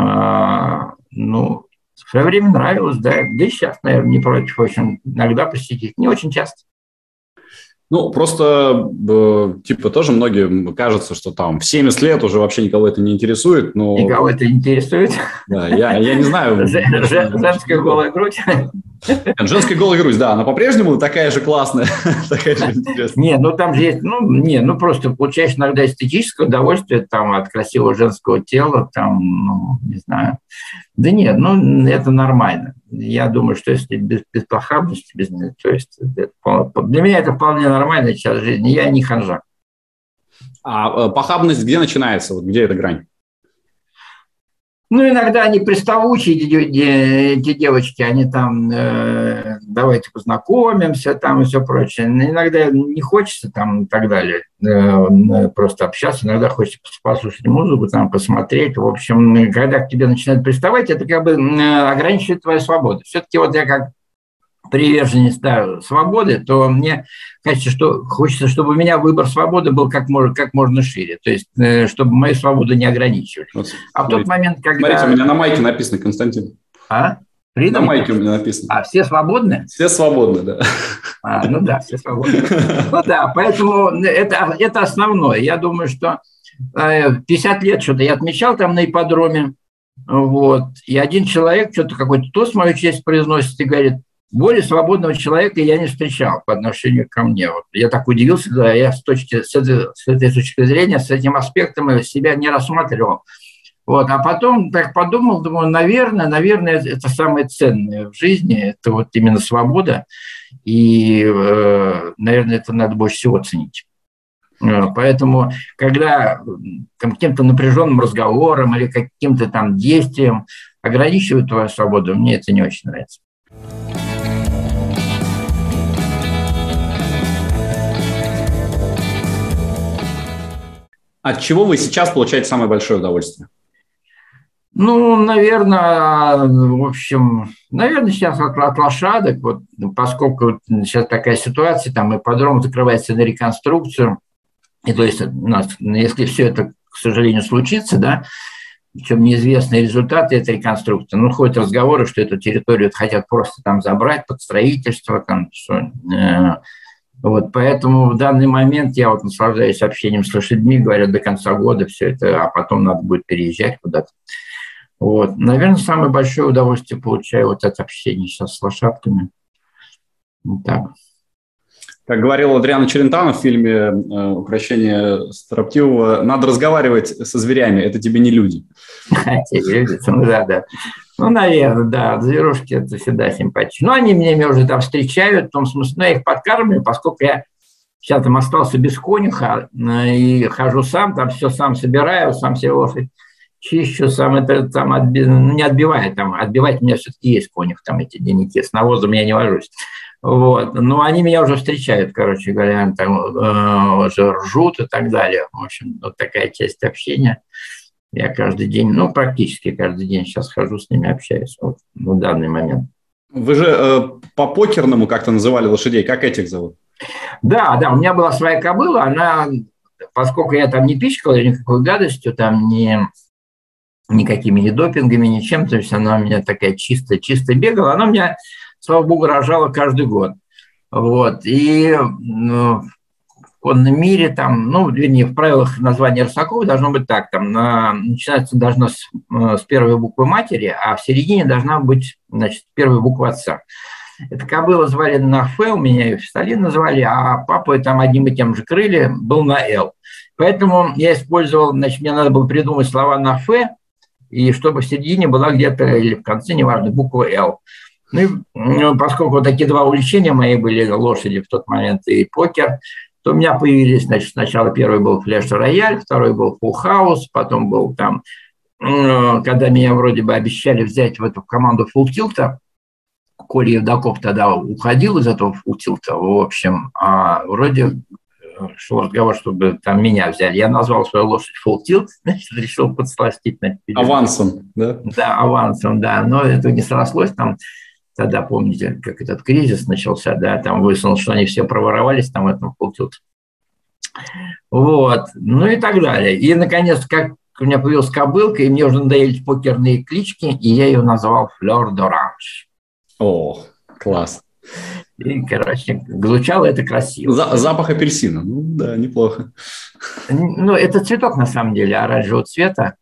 ну, в свое время нравилось, да, да и сейчас, наверное, не против очень иногда посетить, не очень часто. Ну, просто, э, типа, тоже многим кажется, что там в 70 лет уже вообще никого это не интересует. Но... Никого это не интересует? Да, я, я не знаю. <laughs> Женская голая грудь? Женская голая грудь, да, она по-прежнему такая же классная, <laughs> такая же интересная. Не, ну там же есть, ну, не, ну просто получаешь иногда эстетическое удовольствие там от красивого женского тела, там, ну, не знаю. Да нет, ну, это нормально я думаю, что если без, без похабности, без, то есть для меня это вполне нормальная часть жизни, я не ханжа. А э, похабность где начинается, вот где эта грань? Ну, иногда они приставучие, эти девочки, они там, э, давайте познакомимся, там и все прочее. Иногда не хочется там и так далее э, просто общаться, иногда хочется послушать музыку, там, посмотреть. В общем, когда к тебе начинают приставать, это как бы ограничивает твою свободу. Все-таки вот я как приверженец да, свободы, то мне кажется, что хочется, чтобы у меня выбор свободы был как можно, как можно шире, то есть э, чтобы мои свободы не ограничивали. Вот, а в тот момент, когда... Смотрите, у меня на майке написано, Константин. А? Freedom? На майке у меня написано. А, все свободны? Все свободны, да. А, ну да, все свободны. Ну да, поэтому это, это основное. Я думаю, что 50 э, лет что-то я отмечал там на ипподроме, вот, и один человек что-то какой-то тост мою честь произносит и говорит, более свободного человека я не встречал по отношению ко мне. Вот я так удивился, когда я с, точки, с, этой, с этой точки зрения, с этим аспектом себя не рассматривал. Вот. А потом так подумал, думаю, наверное, наверное, это самое ценное в жизни, это вот именно свобода. И, э, наверное, это надо больше всего ценить. Э, поэтому, когда каким-то напряженным разговором или каким-то там действием ограничивают твою свободу, мне это не очень нравится. От чего вы сейчас получаете самое большое удовольствие? Ну, наверное, в общем, наверное, сейчас от, от лошадок, вот, поскольку сейчас такая ситуация, там ипподром закрывается на реконструкцию, и то есть у нас, если все это, к сожалению, случится, да, причем неизвестные результаты этой реконструкции. Ну, ходят разговоры, что эту территорию хотят просто там забрать под строительство, там, что, э, вот, поэтому в данный момент я вот наслаждаюсь общением с лошадьми, говорят, до конца года все это, а потом надо будет переезжать куда-то. Вот. Наверное, самое большое удовольствие получаю вот от общения сейчас с лошадками. Вот так. Как говорил Адриана Челентано в фильме э, «Укращение строптивого», надо разговаривать со зверями, это тебе не люди. <laughs> Ну да, да. Ну, наверное, да, зверушки это всегда симпатично. Но они меня уже там встречают, в том смысле, ну, я их подкармливаю, поскольку я сейчас там остался без конюха э, и хожу сам, там все сам собираю, сам себе лошадь чищу, сам это там отби... ну, не отбивает, там отбивать у меня все-таки есть конюх, там эти деньги, с навозом я не вожусь. Вот. Но они меня уже встречают, короче говоря, там э, уже ржут и так далее. В общем, вот такая часть общения. Я каждый день, ну, практически каждый день сейчас хожу с ними, общаюсь вот, в данный момент. Вы же э, по покерному как-то называли лошадей. Как этих зовут? Да, да, у меня была своя кобыла, она, поскольку я там не пичкал никакой гадостью, там не никакими не допингами, ничем, то есть она у меня такая чистая, чисто бегала, она у меня, слава богу, рожала каждый год. Вот, и ну, конном мире, там, ну, вернее, в правилах названия Русакова должно быть так, там, на, начинается должно с, э, с первой буквы матери, а в середине должна быть, значит, первая буква отца. Это кобыла звали на Ф, у меня ее Сталин называли, а папа там одним и тем же крылья был на Л. Поэтому я использовал, значит, мне надо было придумать слова на Ф, и чтобы в середине была где-то, или в конце, неважно, буква Л. Ну, и, ну, поскольку вот такие два увлечения мои были, лошади в тот момент и покер, то у меня появились, значит, сначала первый был Flash Рояль, второй был Full House, потом был там, когда меня вроде бы обещали взять в эту команду Full Tilt, Коля Евдоков тогда уходил из этого Full Tilt, в общем, а вроде э, шел разговор, чтобы там меня взяли. Я назвал свою лошадь Full <laughs> Tilt, значит, решил подсластить. Авансом, да? Да, авансом, да, но это не срослось, там тогда, помните, как этот кризис начался, да, там выяснилось, что они все проворовались там в этом полтют. Вот, ну и так далее. И, наконец, как у меня появилась кобылка, и мне уже надоели покерные клички, и я ее назвал Флёр Доранж. О, класс. И, короче, звучало это красиво. За, запах апельсина, ну да, неплохо. Ну, это цветок, на самом деле, оранжевого цвета.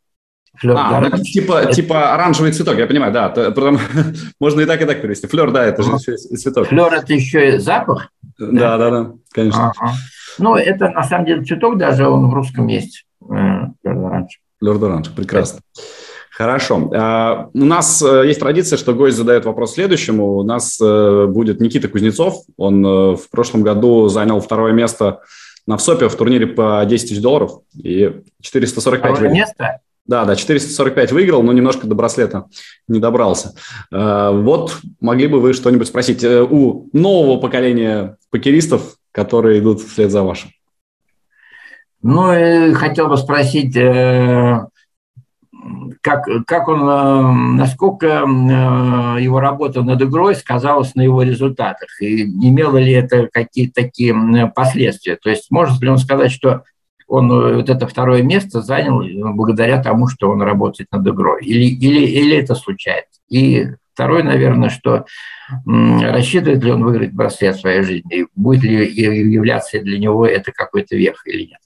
Флер, а, да, ну, типа, это... типа оранжевый цветок, я понимаю, да. То, потом, <laughs> можно и так, и так перевести. Флер, да, это же цветок. Флер – это еще и запах? Да, да, да, конечно. Ага. Ну, это на самом деле цветок даже, он в русском есть. Флер оранж. Флер оранж, прекрасно. Хорошо. А, у нас э, есть традиция, что гость задает вопрос следующему. У нас э, будет Никита Кузнецов. Он э, в прошлом году занял второе место на ВСОПе в турнире по 10 тысяч долларов и 445 Второе место? Да, да, 445 выиграл, но немножко до браслета не добрался. Э, вот могли бы вы что-нибудь спросить э, у нового поколения покеристов, которые идут вслед за вашим? Ну, хотел бы спросить, как, как он, насколько его работа над игрой сказалась на его результатах, и имело ли это какие-то такие последствия. То есть может ли он сказать, что он э, вот это второе место занял э, благодаря тому, что он работает над игрой. Или, или, или это случается. И второе, наверное, что рассчитывает ли он выиграть браслет в своей жизни, будет ли являться для него это какой-то вех или нет.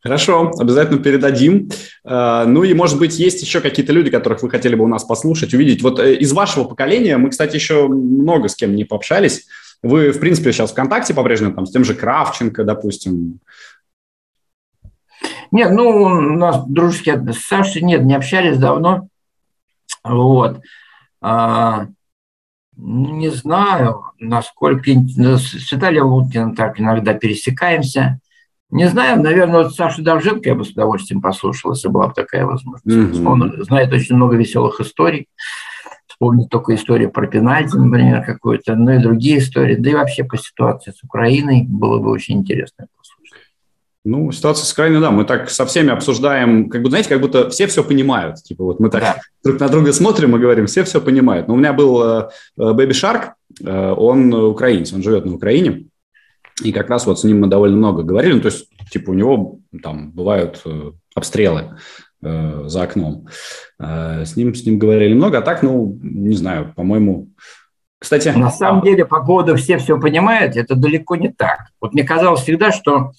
Хорошо, обязательно передадим. А, ну и, может быть, есть еще какие-то люди, которых вы хотели бы у нас послушать, увидеть. Вот э, из вашего поколения мы, кстати, еще много с кем не пообщались. Вы, в принципе, сейчас ВКонтакте по-прежнему, там, с тем же Кравченко, допустим, нет, ну, у нас дружеские с Сашей нет, не общались давно. Вот. А, не знаю, насколько... С Виталием Луткиным так иногда пересекаемся. Не знаю, наверное, вот Сашу Довженко я бы с удовольствием послушал, если была бы такая возможность. Mm-hmm. Он знает очень много веселых историй. Вспомнить только историю про пенальти, например, какую-то, ну и другие истории. Да и вообще по ситуации с Украиной было бы очень интересно. Ну, ситуация с Украиной, да, мы так со всеми обсуждаем, как бы, знаете, как будто все все понимают. Типа вот мы так да. друг на друга смотрим и говорим, все все понимают. Но у меня был э, Бэби Шарк, э, он украинец, он живет на Украине. И как раз вот с ним мы довольно много говорили. Ну, то есть, типа, у него там бывают э, обстрелы э, за окном. Э, с, ним, с ним говорили много, а так, ну, не знаю, по-моему... Кстати... На самом деле, по поводу «все все понимают», это далеко не так. Вот мне казалось всегда, что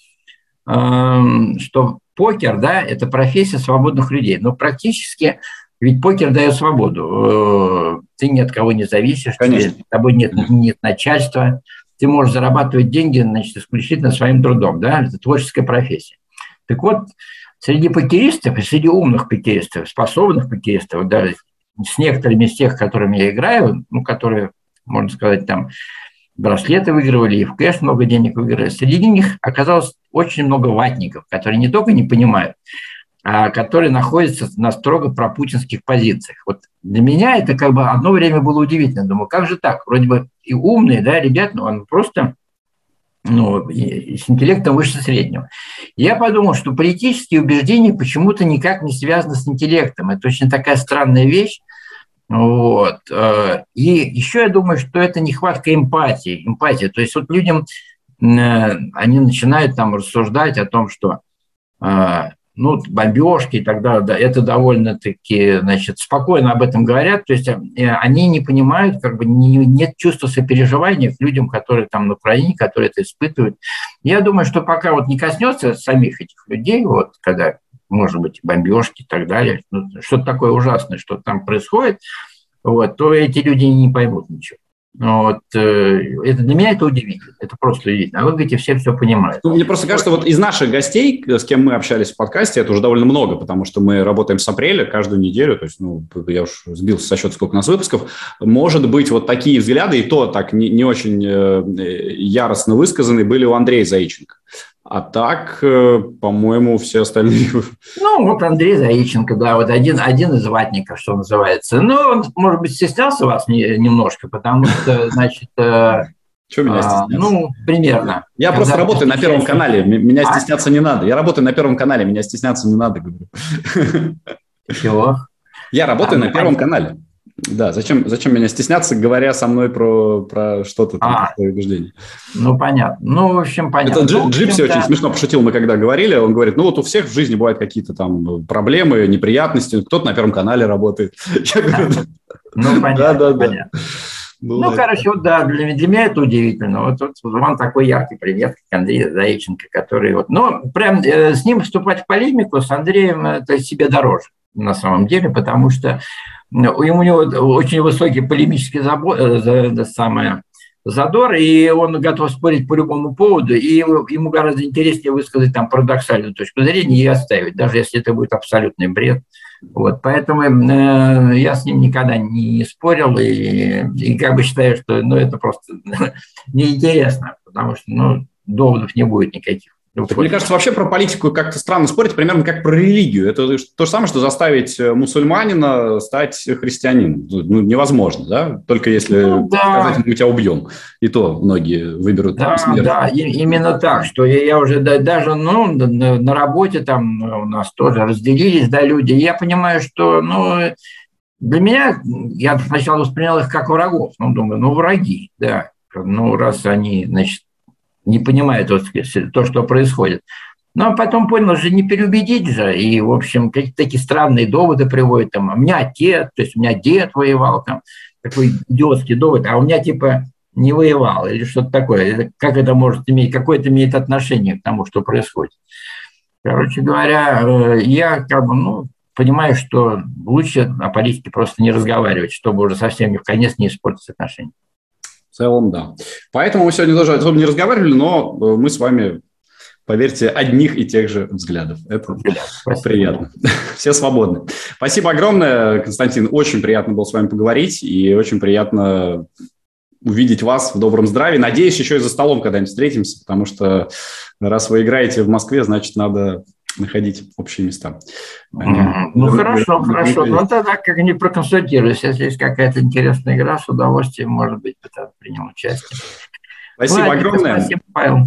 что покер, да, это профессия свободных людей. Но практически ведь покер дает свободу. Э, ты ни от кого не зависишь, Конечно. с тобой нет, нет начальства. Ты можешь зарабатывать деньги, значит, исключительно своим трудом, да, это творческая профессия. Так вот, среди покеристов и среди умных покеристов, способных покеристов, даже с некоторыми из тех, которыми я играю, ну, которые, можно сказать, там браслеты выигрывали, и в кэш много денег выиграли. Среди них оказалось очень много ватников, которые не только не понимают, а которые находятся на строго пропутинских позициях. Вот для меня это как бы одно время было удивительно. Думаю, как же так? Вроде бы и умные, да, ребят, но он просто ну, с интеллектом выше среднего. Я подумал, что политические убеждения почему-то никак не связаны с интеллектом. Это очень такая странная вещь. Вот. Э, и еще я думаю, что это нехватка эмпатии. эмпатии. То есть вот людям, э, они начинают там рассуждать о том, что э, ну, бомбежки и так далее, да, это довольно-таки, значит, спокойно об этом говорят, то есть они не понимают, как бы не, нет чувства сопереживания к людям, которые там на Украине, которые это испытывают. Я думаю, что пока вот не коснется самих этих людей, вот, когда может быть, бомбежки и так далее, ну, что-то такое ужасное, что там происходит, вот, то эти люди не поймут ничего. Вот, э, это для меня это удивительно, это просто удивительно. А вы говорите, все все понимают. Ну, мне просто кажется, вот из наших гостей, с кем мы общались в подкасте, это уже довольно много, потому что мы работаем с апреля каждую неделю, то есть, ну, я уж сбился со счета, сколько у нас выпусков. Может быть, вот такие взгляды, и то так не, не очень э, яростно высказанные, были у Андрея Заиченко. А так, э, по-моему, все остальные... <laughs> Ну, вот Андрей Заиченко, да, вот один, один из ватников, что называется. Ну, он, может быть, стеснялся вас немножко, потому что, <laughs> значит... Э, Чего меня а, стесняться? Ну, примерно. Я просто работаю на Первом канале, меня а? стесняться не надо. Я работаю на Первом канале, меня стесняться не надо, говорю. Чего? Я работаю а, на Первом канале. Да, зачем, зачем меня стесняться, говоря со мной про, про что-то там, а, про свои убеждения? Ну, понятно. Ну, в общем, понятно. Это ну, Джипси очень смешно пошутил, мы когда говорили, он говорит, ну, вот у всех в жизни бывают какие-то там проблемы, неприятности, кто-то на Первом канале работает. <laughs> Я говорю, ну, понятно, да, да, да. Ну, короче, вот да, для, для меня это удивительно. Вот, вот вам такой яркий пример, как Андрей Заиченко, который вот... Ну, прям э, с ним вступать в полемику с Андреем это себе дороже на самом деле, потому что у него очень высокий полемический забор, э, самое, задор, и он готов спорить по любому поводу, и ему гораздо интереснее высказать там парадоксальную точку зрения и оставить, даже если это будет абсолютный бред. Вот, поэтому э, я с ним никогда не спорил и, и как бы считаю, что ну, это просто <laughs> неинтересно, потому что ну, доводов не будет никаких Так, мне кажется, вообще про политику как-то странно спорить, примерно как про религию. Это то же самое, что заставить э, мусульманина стать христианином. Ну, невозможно, да? Только если ну, да. сказать, мы тебя убьем. И то многие выберут Да, смерть. да, именно так, что я, я уже да, даже ну, на, на работе там у нас тоже разделились, да, люди. Я понимаю, что, ну, для меня, я сначала воспринял их как врагов. Ну, думаю, ну, враги, да. Ну, раз они, значит, не понимает то, что происходит. Но потом понял, что не переубедить же, и, в общем, какие-то такие странные доводы приводят, там, «А у меня отец, то есть у меня дед воевал, там, такой идиотский довод, а у меня, типа, не воевал, или что-то такое. Как это может иметь, какое это имеет отношение к тому, что происходит? Короче говоря, э, я как бы, ну, понимаю, что лучше о политике просто не разговаривать, чтобы уже совсем в конец не испортить отношения целом, да. Поэтому мы сегодня тоже особо не разговаривали, но э, мы с вами, поверьте, одних и тех же взглядов. Это Спасибо. приятно. <laughs> Все свободны. Спасибо огромное, Константин. Очень приятно было с вами поговорить и очень приятно увидеть вас в добром здравии. Надеюсь, еще и за столом когда-нибудь встретимся, потому что раз вы играете в Москве, значит, надо находить общие места. Ну, хорошо, хорошо. Ну, тогда как-нибудь проконсультируюсь. Если есть какая-то интересная игра, с удовольствием, может быть, принял участие. Спасибо Ладно, огромное. Спасибо, Павел.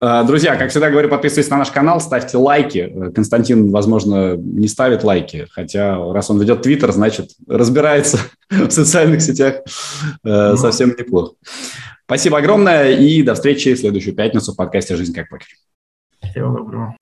А, друзья, как всегда говорю, подписывайтесь на наш канал, ставьте лайки. Константин, возможно, не ставит лайки, хотя раз он ведет Твиттер, значит, разбирается <laughs> в социальных сетях э, совсем неплохо. Спасибо огромное и до встречи в следующую пятницу в подкасте «Жизнь как покер». Всего доброго.